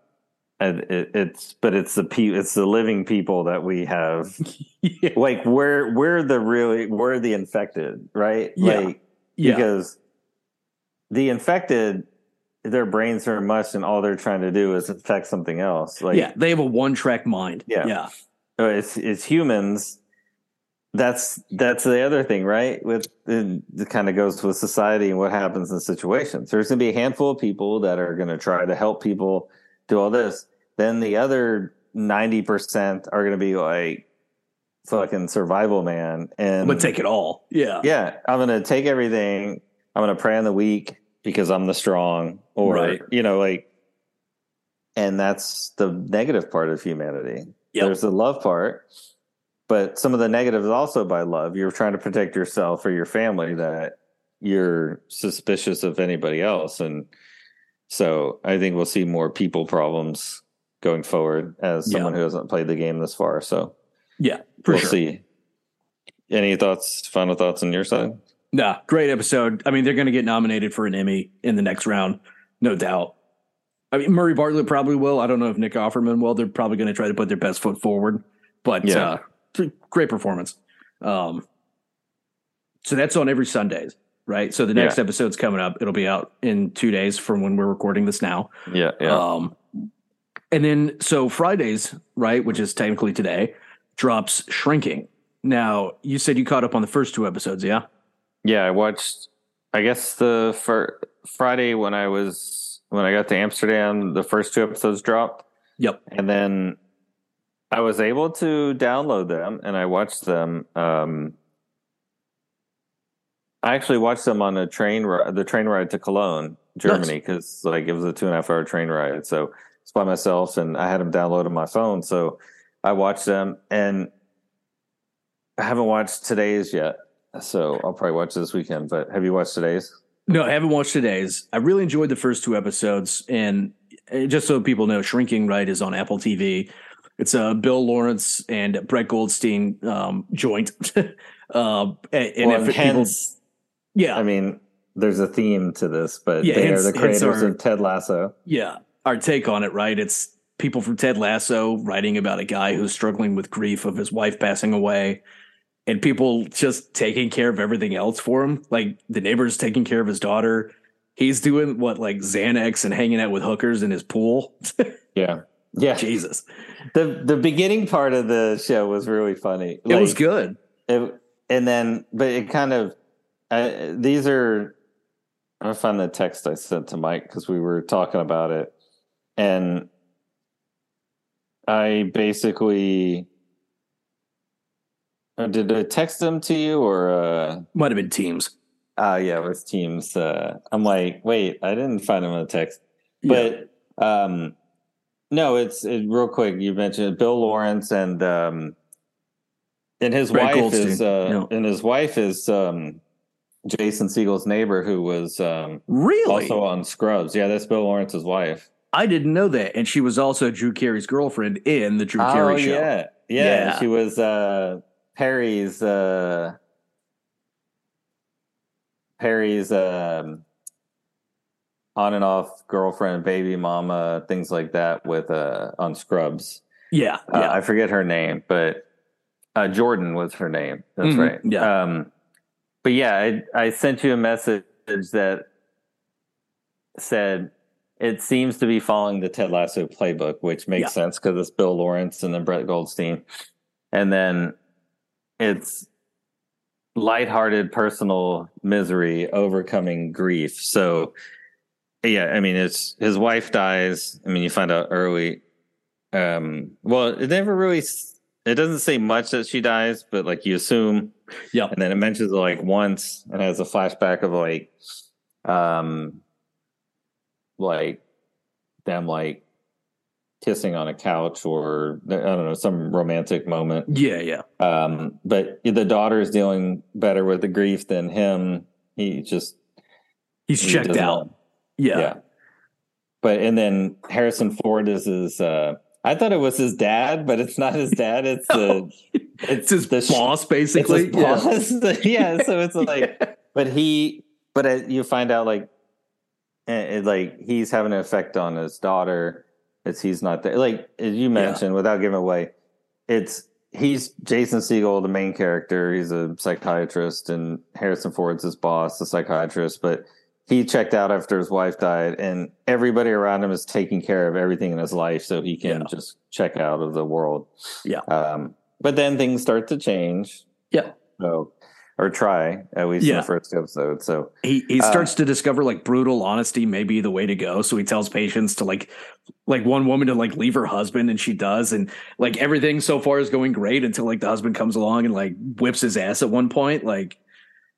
and it, it's but it's the pe- it's the living people that we have.
yeah.
Like we're we're the really we're the infected, right?
Yeah.
Like
Yeah.
because the infected, their brains are mush, and all they're trying to do is infect something else. Like
yeah. They have a one track mind.
Yeah.
Yeah.
uh, it's it's humans. That's that's the other thing, right? With it, it kind of goes with society and what happens in situations. There's going to be a handful of people that are going to try to help people do all this. Then the other ninety percent are going to be like fucking survival man, and
But take it all. Yeah.
yeah, I'm going to take everything. I'm going to prey on the weak because I'm the strong, or
Right.
you know, like, and that's the negative part of humanity.
Yep.
There's the love part, but some of the negatives also by love. You're trying to protect yourself or your family that you're suspicious of anybody else, and so I think we'll see more people problems going forward as
Yeah.
someone who hasn't played the game this far. So
Yeah.
We'll
sure.
see. Any thoughts? Final thoughts on your side?
Nah, great episode. I mean, they're going to get nominated for an Emmy in the next round, no doubt. I mean, Murray Bartlett probably will. I don't know if Nick Offerman will. They're probably going to try to put their best foot forward, but
Yeah.
uh, great performance. Um, so that's on every Sundays, right? So the next
Yeah.
episode's coming up. It'll be out in two days from when we're recording this now.
Yeah,
Um, and then so Fridays, right, which is technically today, drops Shrinking. Now you said you caught up on the first two episodes, yeah?
yeah. I watched. I guess the fir- Friday when I was when I got to Amsterdam, the first two episodes dropped,
Yep.
and then I was able to download them and I watched them. Um, I actually watched them on a train ride, the train ride to Cologne, Germany, because like it was a two and a half hour train ride. So it's by myself, and I had them downloaded on my phone. So I watched them, and I haven't watched today's yet. So I'll probably watch this weekend. But have you watched today's?
No, I haven't watched today's. I really enjoyed the first two episodes, and uh, just so people know, Shrinking Right is on Apple TV. It's a Bill Lawrence and Brett Goldstein um, joint. um, and and
well,
if it- people,
hence,
yeah,
I mean, there's a theme to this, but
Yeah,
they
hence-
are the creators
our-
of Ted Lasso.
yeah, our take on it, right? It's people from Ted Lasso writing about a guy who's struggling with grief of his wife passing away, and people just taking care of everything else for him. Like the neighbor's taking care of his daughter. He's doing what, like Xanax and hanging out with hookers in his pool.
Yeah, yeah.
Jesus,
the The beginning part of the show was really funny.
it was good.
it- and then, but it kind of uh, these are. I'm gonna find the text I sent to Mike because we were talking about it, and I basically uh, did I text them to you or uh
Might have been teams.
uh yeah it was Teams. Uh, I'm like, wait, I didn't find them in the text, but um no, it's it, real quick. You mentioned Bill Lawrence and um and his wife
Goldstein,
is uh
yeah.
and his wife is um Jason Segel's neighbor who was um
really,
also on Scrubs. Yeah, that's Bill Lawrence's wife.
I didn't know that, and she was also Drew Carey's girlfriend in the Drew Carey show.
Oh, yeah. yeah.
Yeah.
She was uh Perry's uh Perry's um on and off girlfriend, baby mama, things like that with uh on Scrubs.
Yeah,
Uh,
yeah.
I forget her name, but uh, Jordan was her name. That's
Mhm,
right.
yeah.
Um, but yeah, I, I sent you a message that said it seems to be following the Ted Lasso playbook, which makes
Yeah.
sense because it's Bill Lawrence and then Brett Goldstein. and then it's lighthearted personal misery overcoming grief. So yeah, I mean it's his wife dies. I mean you find out early. Um well it never really it doesn't say much that she dies, but like you assume.
Yeah.
And then it mentions it like once and has a flashback of like um like them like kissing on a couch or I don't know some romantic moment.
Yeah, yeah.
Um, but the daughter is dealing better with the grief than him. He just
he's he checked out. Yeah. yeah.
But and then Harrison Ford is his. Uh, I thought it was his dad, but it's not his dad. It's the
it's, his the, boss, basically.
His boss. Yeah. yeah. So it's like, yeah. but he, but it, you find out like, it, it, like he's having an effect on his daughter it's he's not there. Like as you mentioned, yeah. without giving away, it's he's Jason Segel, the main character. He's a psychiatrist, and Harrison Ford's his boss, the psychiatrist. But he checked out after his wife died, and everybody around him is taking care of everything in his life, so he can yeah. just check out of the world.
Yeah.
Um, but then things start to change.
Yeah.
So or try at least yeah. in the first episode. So
he he uh, starts to discover like brutal honesty may be the way to go. So he tells patients to like like one woman to like leave her husband, and she does, and like everything so far is going great until like the husband comes along and like whips his ass at one point. Like,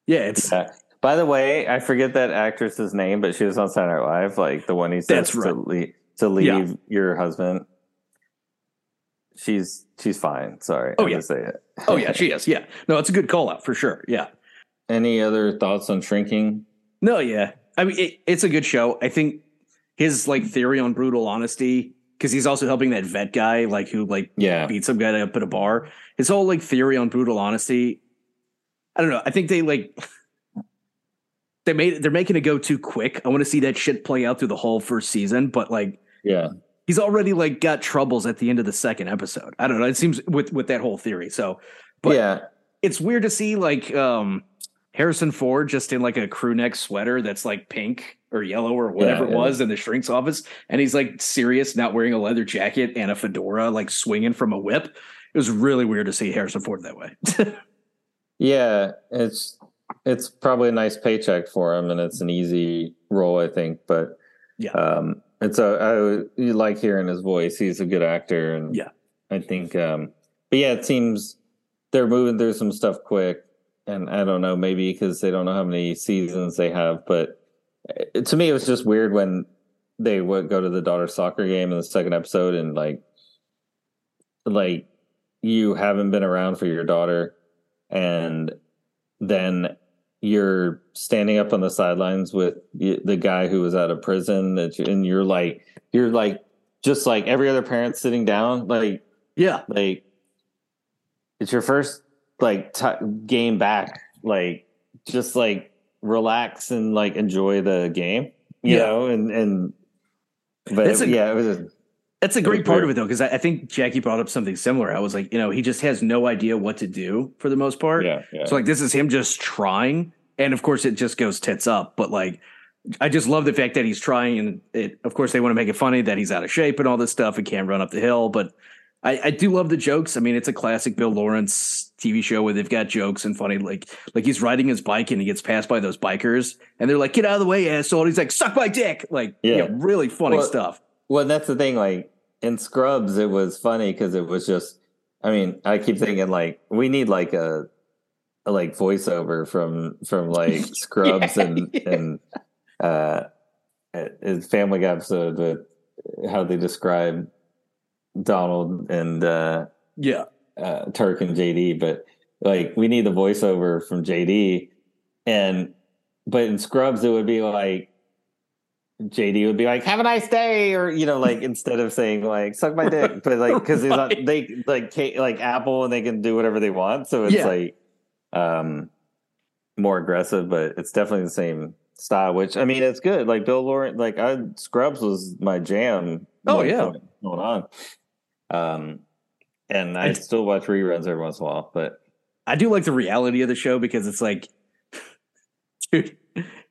yeah, it's.
Yeah. By the way, I forget that actress's name, but she was on Saturday Night Live, like the one he says right. to, leave, to leave yeah. your husband. She's she's fine. Sorry.
Oh yeah, say it. oh yeah, she is. Yeah, no, it's a good call out for sure. Yeah.
Any other thoughts on shrinking?
No, yeah. I mean, it, it's a good show. I think his like theory on brutal honesty because he's also helping that vet guy like who like
yeah
beat some guy up at a bar. His whole like theory on brutal honesty. I don't know. I think they like they made they're making it go too quick. I want to see that shit play out through the whole first season, but like
yeah,
he's already like got troubles at the end of the second episode. I don't know. It seems with with that whole theory. So, but
yeah,
it's weird to see like um Harrison Ford just in like a crew neck sweater that's like pink or yellow or whatever yeah, it was in the shrink's office, and he's like serious, not wearing a leather jacket and a fedora, like swinging from a whip. It was really weird to see Harrison Ford that way.
yeah, it's it's probably a nice paycheck for him, and it's an easy role, I think. But
yeah,
um, it's a I you like hearing his voice. He's a good actor, and
yeah,
I think. Um, but yeah, it seems they're moving through some stuff quick, and I don't know, maybe because they don't know how many seasons they have. But uh, to me, it was just weird when they would go to the daughter soccer game in the second episode, and like, like you haven't been around for your daughter, and then you're standing up on the sidelines with the guy who was out of prison that you, and you're like you're like just like every other parent sitting down like
yeah
like it's your first like t- game back like just like relax and like enjoy the game you yeah. know and and but it, a, yeah it was a,
that's a great part of it though because I, I, think jackie brought up something similar i was like you know he just has no idea what to do for the most part
yeah, yeah.
so like this is him just trying and of course it just goes tits up. But like, I just love the fact that he's trying, and it. Of course, they want to make it funny that he's out of shape and all this stuff and can't run up the hill. But I, I do love the jokes. I mean, it's a classic Bill Lawrence TV show where they've got jokes and funny. Like, like he's riding his bike and he gets passed by those bikers, and they're like, "Get out of the way, asshole!" And he's like, "Suck my dick!" Like, yeah, you know, really funny
well,
stuff.
Well, that's the thing. Like in Scrubs, it was funny because it was just. I mean, I keep thinking like we need like a like voiceover from from like Scrubs yeah, and yeah. and uh, Family Guy episode with how they describe Donald and uh,
yeah
uh, Turk and JD, but like we need the voiceover from JD, and but in Scrubs it would be like JD would be like, "Have a nice day," or you know, like instead of saying like "suck my dick," but like because right. they like like Apple and they can do whatever they want, so it's yeah. like um, more aggressive, but it's definitely the same style. Which I mean, it's good. Like Bill Lawrence, like I Scrubs was my jam.
Oh yeah,
going on. Um, and I still watch reruns every once in a while, but
I do like the reality of the show because it's like, dude,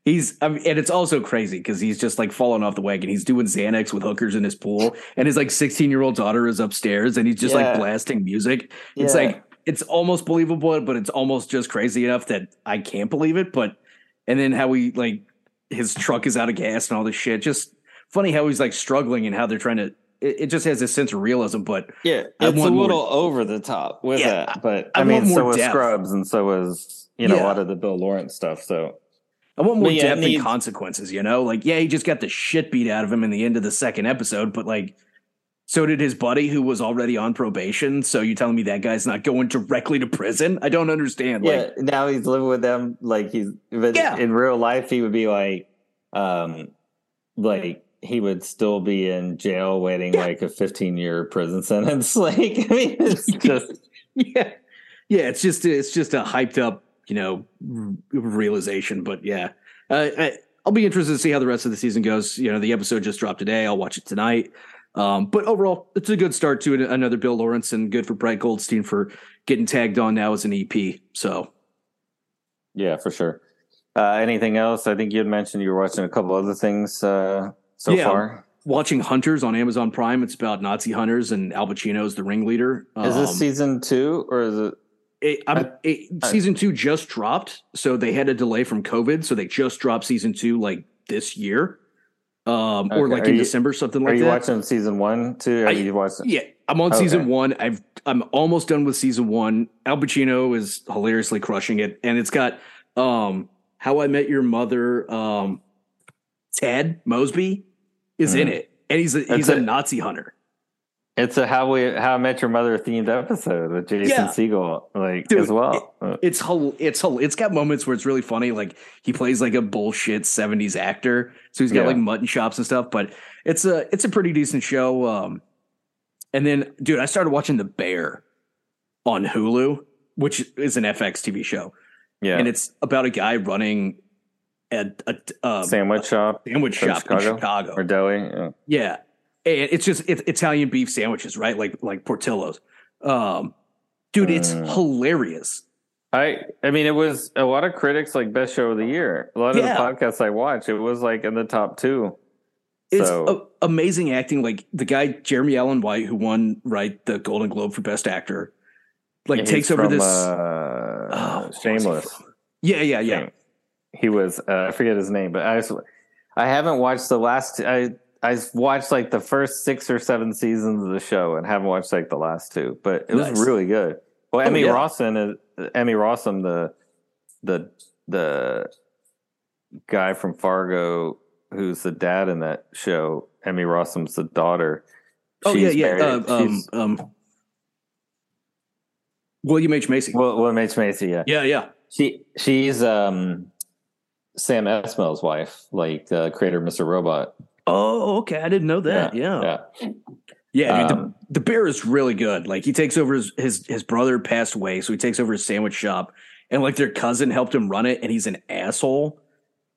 He's, I mean, and it's also crazy because he's just like falling off the wagon. He's doing Xanax with hookers in his pool, and his like 16 year old daughter is upstairs, and he's just
Yeah.
like blasting music. It's like it's almost believable, but it's almost just crazy enough that I can't believe it. But and then how he like his truck is out of gas and all this shit. Just funny how he's like struggling and how they're trying to. It, it just has this sense of realism, but
Yeah, it's a
want more-
little over the top with
Yeah,
that, but
I
I, mean,
want more
so was. Scrubs, and so was you know
Yeah.
a lot of the Bill Lawrence stuff. So
I want more
yeah, it
depth
needs-
and consequences, you know? Like, yeah, he just got the shit beat out of him in the end of the second episode, but like, so did his buddy who was already on probation. So you're telling me that guy's not going directly to prison? I don't understand.
yeah,
Like,
now he's living with them. Like he's, but
Yeah.
in real life, he would be like, um, like he would still be in jail waiting like a 15 year prison sentence. Like I mean, it's just
yeah, yeah, it's just it's just a hyped up, you know, r- realization. But yeah, uh, I, I'll be interested to see how the rest of the season goes. You know, the episode just dropped today. I'll watch it tonight. Um, but overall, it's a good start to. Another Bill Lawrence and good for Brett Goldstein for getting tagged on now as an EP. So
yeah, for sure. Uh, anything else? I think you had mentioned you were watching a couple other things uh, so
Yeah.
far.
watching Hunters on Amazon Prime. It's about Nazi hunters and Al Pacino is the ringleader.
Is this
Um,
season two or is it?
It, I'm,
I-
it,
I-
season two just dropped, so they had a delay from COVID, so they just dropped season two like this year, um, or like
Are
in
you-
December, something like that.
Are you
that.
watching season one too? Are
I-
you watching?
Yeah, I'm on season one. I've I'm almost done with season one. Al Pacino is hilariously crushing it, and it's got um How I Met Your Mother. Um, Ted Mosby is in
Mhm.
it, and he's a, he's
That's
a. Nazi hunter.
It's a how we how I met your mother themed episode with Jason
Yeah.
Segel like
Dude,
as well. Uh,
It's whole it's hel- it's got moments where it's really funny. Like he plays like a bullshit '70s actor, so he's got
Yeah.
like mutton chops and stuff. But it's a it's a pretty decent show. Um, and then, dude, I started watching The Bear on Hulu, which is an FX TV show,
yeah,
and it's about a guy running a, a, a
sandwich shop
sandwich shop in
Chicago?
Chicago.
or deli. Yeah.
Yeah, it's just it's Italian beef sandwiches, right? Like like Portillo's. Um, dude, it's
Mm.
hilarious.
I I mean, it was a lot of critics like best show of the year. A lot of
Yeah.
the podcasts I watch, it was like in the top two.
It's
So-
a- amazing acting. Like the guy Jeremy Allen White, who won right the Golden Globe for Best Actor, like
Yeah,
takes over
from,
this.
Uh,
oh, was
Shameless.
Yeah, yeah, yeah.
He was uh, I forget his name, but I just, I haven't watched the last. I I watched like the first six or seven seasons of the show and haven't watched like the last two, but it was really good. Well,
Oh,
Emmy
yeah.
Rossum is Emmy Rossum, the the the guy from Fargo who's the dad in that show. Emmy Rossum's the daughter.
Oh yeah,
She's
yeah.
married-
Uh, um,
she's-
um, William H Macy.
Well, William H Macy, yeah.
yeah, yeah.
She she's um Sam Esmail's wife, like the creator of Mr. Robot.
Oh, okay. I didn't know that. Yeah, yeah.
yeah.
dude,
Um,
the, the bear is really good. Like he takes over his, his his brother passed away, so he takes over his sandwich shop, and like their cousin helped him run it, and he's an asshole.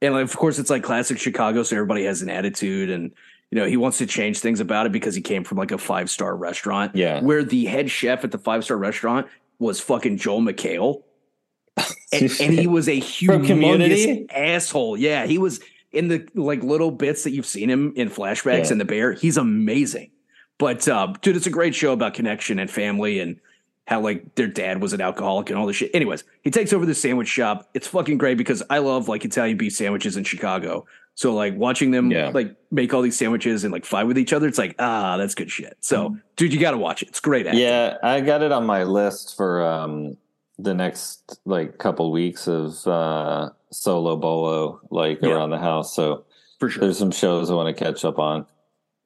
And like, of course, it's like classic Chicago, so everybody has an attitude, and you know he wants to change things about it because he came from like a five star restaurant.
Yeah.
where the head chef at the five star restaurant was fucking Joel McHale, and, and he was a
From
humongous
Community?
asshole. Yeah, he was in the like little bits that you've seen him in flashbacks
Yeah.
in the bear. He's amazing. But uh, dude, it's a great show about connection and family and how like their dad was an alcoholic and all this shit. Anyways, he takes over the sandwich shop. It's fucking great because I love like Italian beef sandwiches in Chicago. So like watching them
Yeah.
like make all these sandwiches and like fight with each other, it's like ah, that's good shit. So dude, you got to watch it. It's great. Acting.
Yeah, I got it on my list for um the next like couple weeks of uh solo bolo like
Yeah.
around the house. So
for sure.
there's some shows I want to catch up on.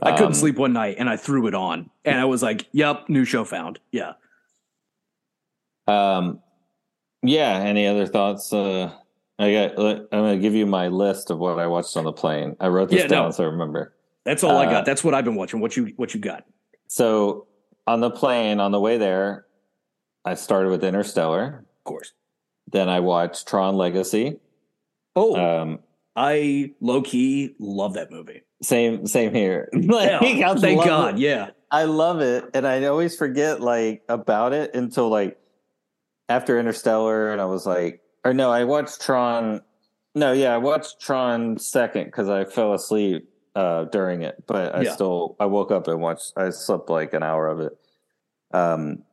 I couldn't
Um,
sleep one night and I threw it on and I was like, "Yep, new show found." Yeah.
Um, yeah. Any other thoughts? Uh, I got. I'm going to give you my list of what I watched on the plane. I wrote this
Yeah,
down
no.
so I remember.
That's all I
Uh,
got. That's what I've been watching. What you what you got?
So on the plane on the way there, I started with Interstellar.
Of course.
Then I watched Tron Legacy.
Oh,
Um,
I low key love that movie.
same, same here. Like,
Yeah, thank God.
it.
Yeah.
I love it, and I always forget like about it until like after Interstellar, and I was like, or no, I watched Tron No, yeah, I watched Tron second because I fell asleep uh, during it, but I
Yeah.
still I woke up and watched. I slept like an hour of it. Um,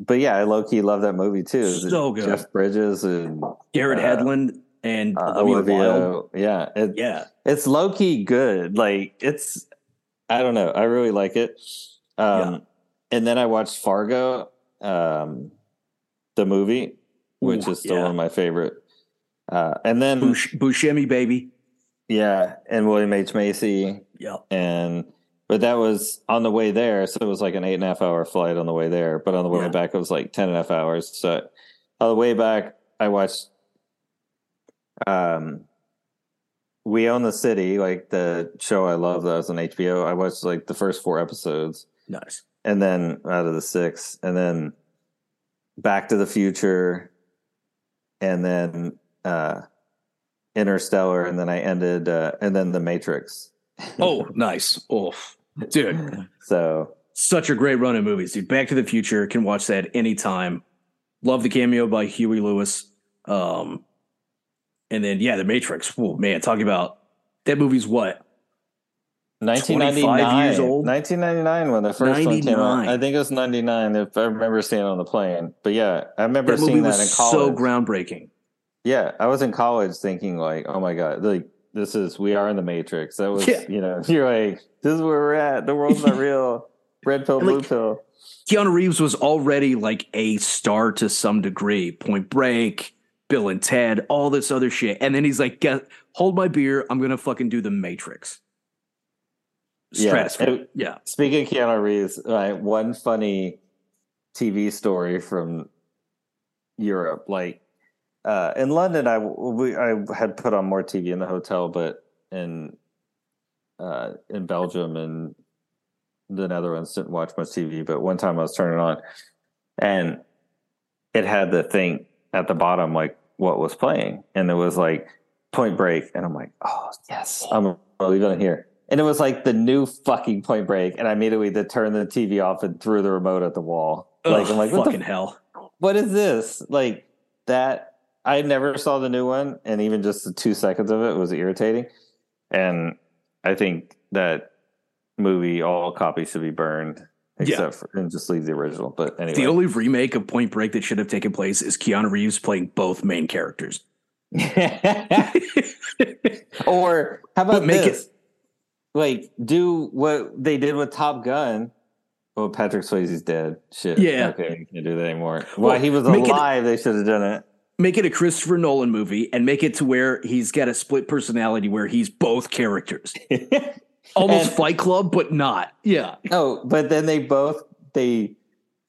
but yeah, I low key love that movie too.
So good.
Jeff Bridges and
Garrett
Uh,
Hedlund and
uh,
Olivia, Wilde.
Yeah, it,
Yeah.
it's low key good. Like it's, I don't know. I really like it. Um,
Yeah.
and then I watched Fargo, um, the movie, which
Ooh,
is still
yeah.
one of my favorite. Uh, and then
Bush, Buscemi, baby.
yeah, and William H Macy,
Yeah.
and but that was on the way there, so it was like an eight and a half hour flight on the way there. But on the way
Yeah.
back, it was like ten and a half hours. So on the way back, I watched um We Own the City, like the show I love that was on HBO. I watched like the first four episodes
Nice.
and then out of the six, and then Back to the Future, and then uh Interstellar, and then I ended uh and then The Matrix.
Oh, nice. Oh, dude.
So
Such a great run of movies, dude. Back to the Future can watch that anytime. Love the cameo by Huey Lewis. Um, and then yeah, The Matrix. Oh man, talking about that movie's what?
1999
years old?
1999 when the first one came out. I think it was 99 if I remember seeing it on the plane. But yeah, I remember
That
seeing that
was
in
so groundbreaking.
yeah, I was in college thinking like, oh my god, like this is we are in the Matrix. That was
Yeah.
you know, you're like, this is where we're at. The world's not real. Red pill,
And,
blue
like,
pill.
Keanu Reeves was already like a star to some degree. Point Break, Bill and Ted, all this other shit. And then he's like, Get, hold my beer. I'm going to fucking do the Matrix.
Yeah,
Stratosphere. Yeah.
Speaking of Keanu Reeves, uh, one funny TV story from Europe, like uh, in London, I we, I had put on more TV in the hotel, but in uh, in Belgium and the Netherlands didn't watch much TV. But one time I was turning it on, and it had the thing at the bottom, like what was playing, and it was like Point Break, and I'm like, oh yes, I'm gonna leave it in here. And it was like the new fucking Point Break, and I immediately did turn the TV off and threw the remote at the wall. Like
Ugh,
I'm like, what
fucking
the
hell.
what is this? Like that I never saw the new one, and even just the two seconds of it was irritating. And I think that movie, all copies should be burned, except for and just leave the original. But anyway,
The only remake of Point Break that should have taken place is Keanu Reeves playing both main characters.
or how about
But make
this? Like, do what they did with Top Gun. Well, Patrick Swayze's dead. Shit.
Yeah.
Okay, you can't do that anymore.
Well,
While he was
make it-
alive, they should have done it.
Make it a Christopher Nolan movie and make it to where he's got a split personality where he's both characters. Almost
And-
Fight Club, but not. Yeah.
Oh, but then they both they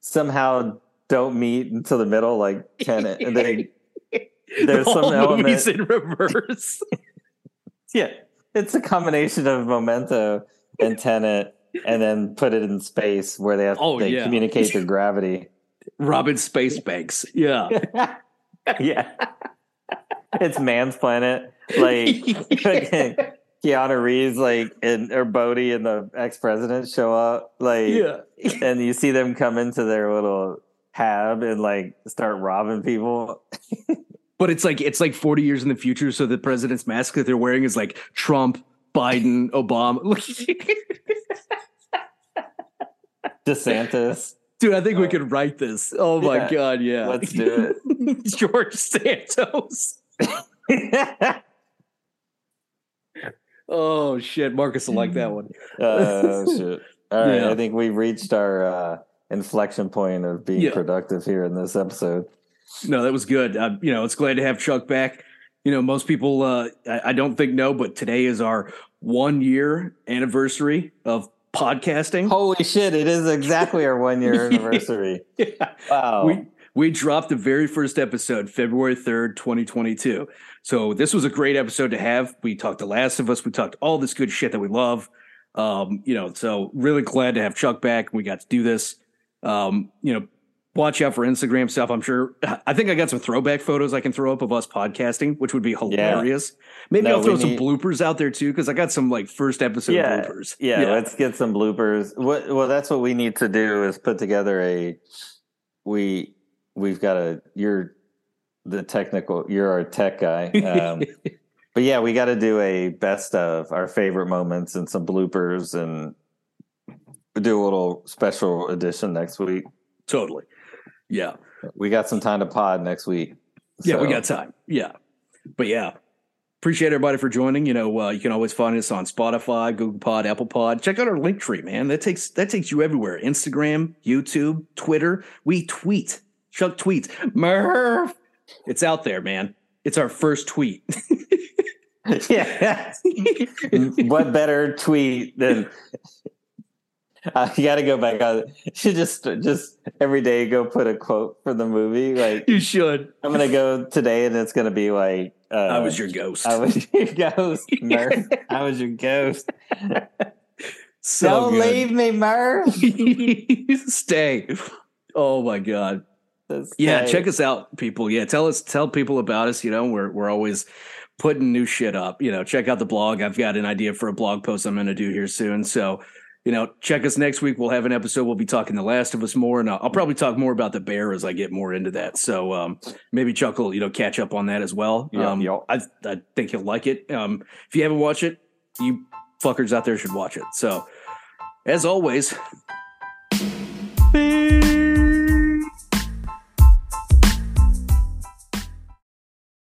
somehow don't meet until the middle, like Tenet, and they there's
the
some element.
in reverse.
yeah, it's a combination of Memento and Tenet, and then put it in space where they have
Oh,
they
yeah.
communicate through gravity.
Robin Space Banks. Yeah.
yeah, it's Mann's Planet. Like Keanu Reeves, like and or Bodhi and the ex president show up, like
yeah.
and you see them come into their little hab and like start robbing people.
But it's like it's like 40 years in the future, so the president's mask that they're wearing is like Trump, Biden, Obama.
DeSantis.
Dude, I think we uh, could write this. Oh my
Yeah.
god, yeah.
Let's do
it. George Santos. Oh shit, Marcus will like that one.
Oh shit! All right,
Yeah.
I think we reached our uh, inflection point of being
Yeah.
productive here in this episode.
No, that was good. Uh, you know, it's glad to have Chuck back. You know, most people, uh, I, I don't think know, but today is our one year anniversary of podcasting.
Holy shit! It is exactly our one year anniversary.
Yeah.
Wow.
We we dropped the very first episode February 3rd, 2022. So this was a great episode to have. We talked The Last of Us, we talked all this good shit that we love. Um, you know, so really glad to have Chuck back. We got to do this. Um, you know, watch out for Instagram stuff. I'm sure I think I got some throwback photos I can throw up of us podcasting, which would be hilarious. Maybe
No,
I'll throw some
need-
bloopers out there too, because I got some like first episode
yeah,
bloopers.
yeah, Let's get some bloopers. What? Well, that's what we need to do is put together a. We we've got a. You're the technical. You're our tech guy. Um, but yeah, we got to do a best of our favorite moments and some bloopers, and do a little special edition next week.
totally. Yeah.
We got some time to pod next week.
Yeah, we got time. Yeah. But yeah. Appreciate everybody for joining. You know, uh, you can always find us on Spotify, Google Pod, Apple Pod. Check out our Linktree, man. That takes that takes you everywhere. Instagram, YouTube, Twitter. We tweet. Chuck tweets. Murph. It's out there, man. It's our first tweet.
yeah. what better tweet than uh, you got to go back on you just just every day go put a quote for the movie like
you should.
i'm gonna go today and it's gonna be like uh,
I was your ghost.
i was your ghost murph i was your ghost
so
don't
good.
leave me murph
Stay. Oh my god. Yeah, check us out, people. Yeah, tell us, tell people about us. You know, we're we're always putting new shit up. You know, check out the blog. I've got an idea for a blog post I'm going to do here soon. So, you know, check us next week. We'll have an episode. We'll be talking The Last of Us more, and I'll, I'll probably talk more about the bear as I get more into that. So, um, maybe Chuck will you know catch up on that as well.
Yeah,
um,
yeah.
I I think he'll like it. Um, if you haven't watched it, you fuckers out there should watch it. So, as always,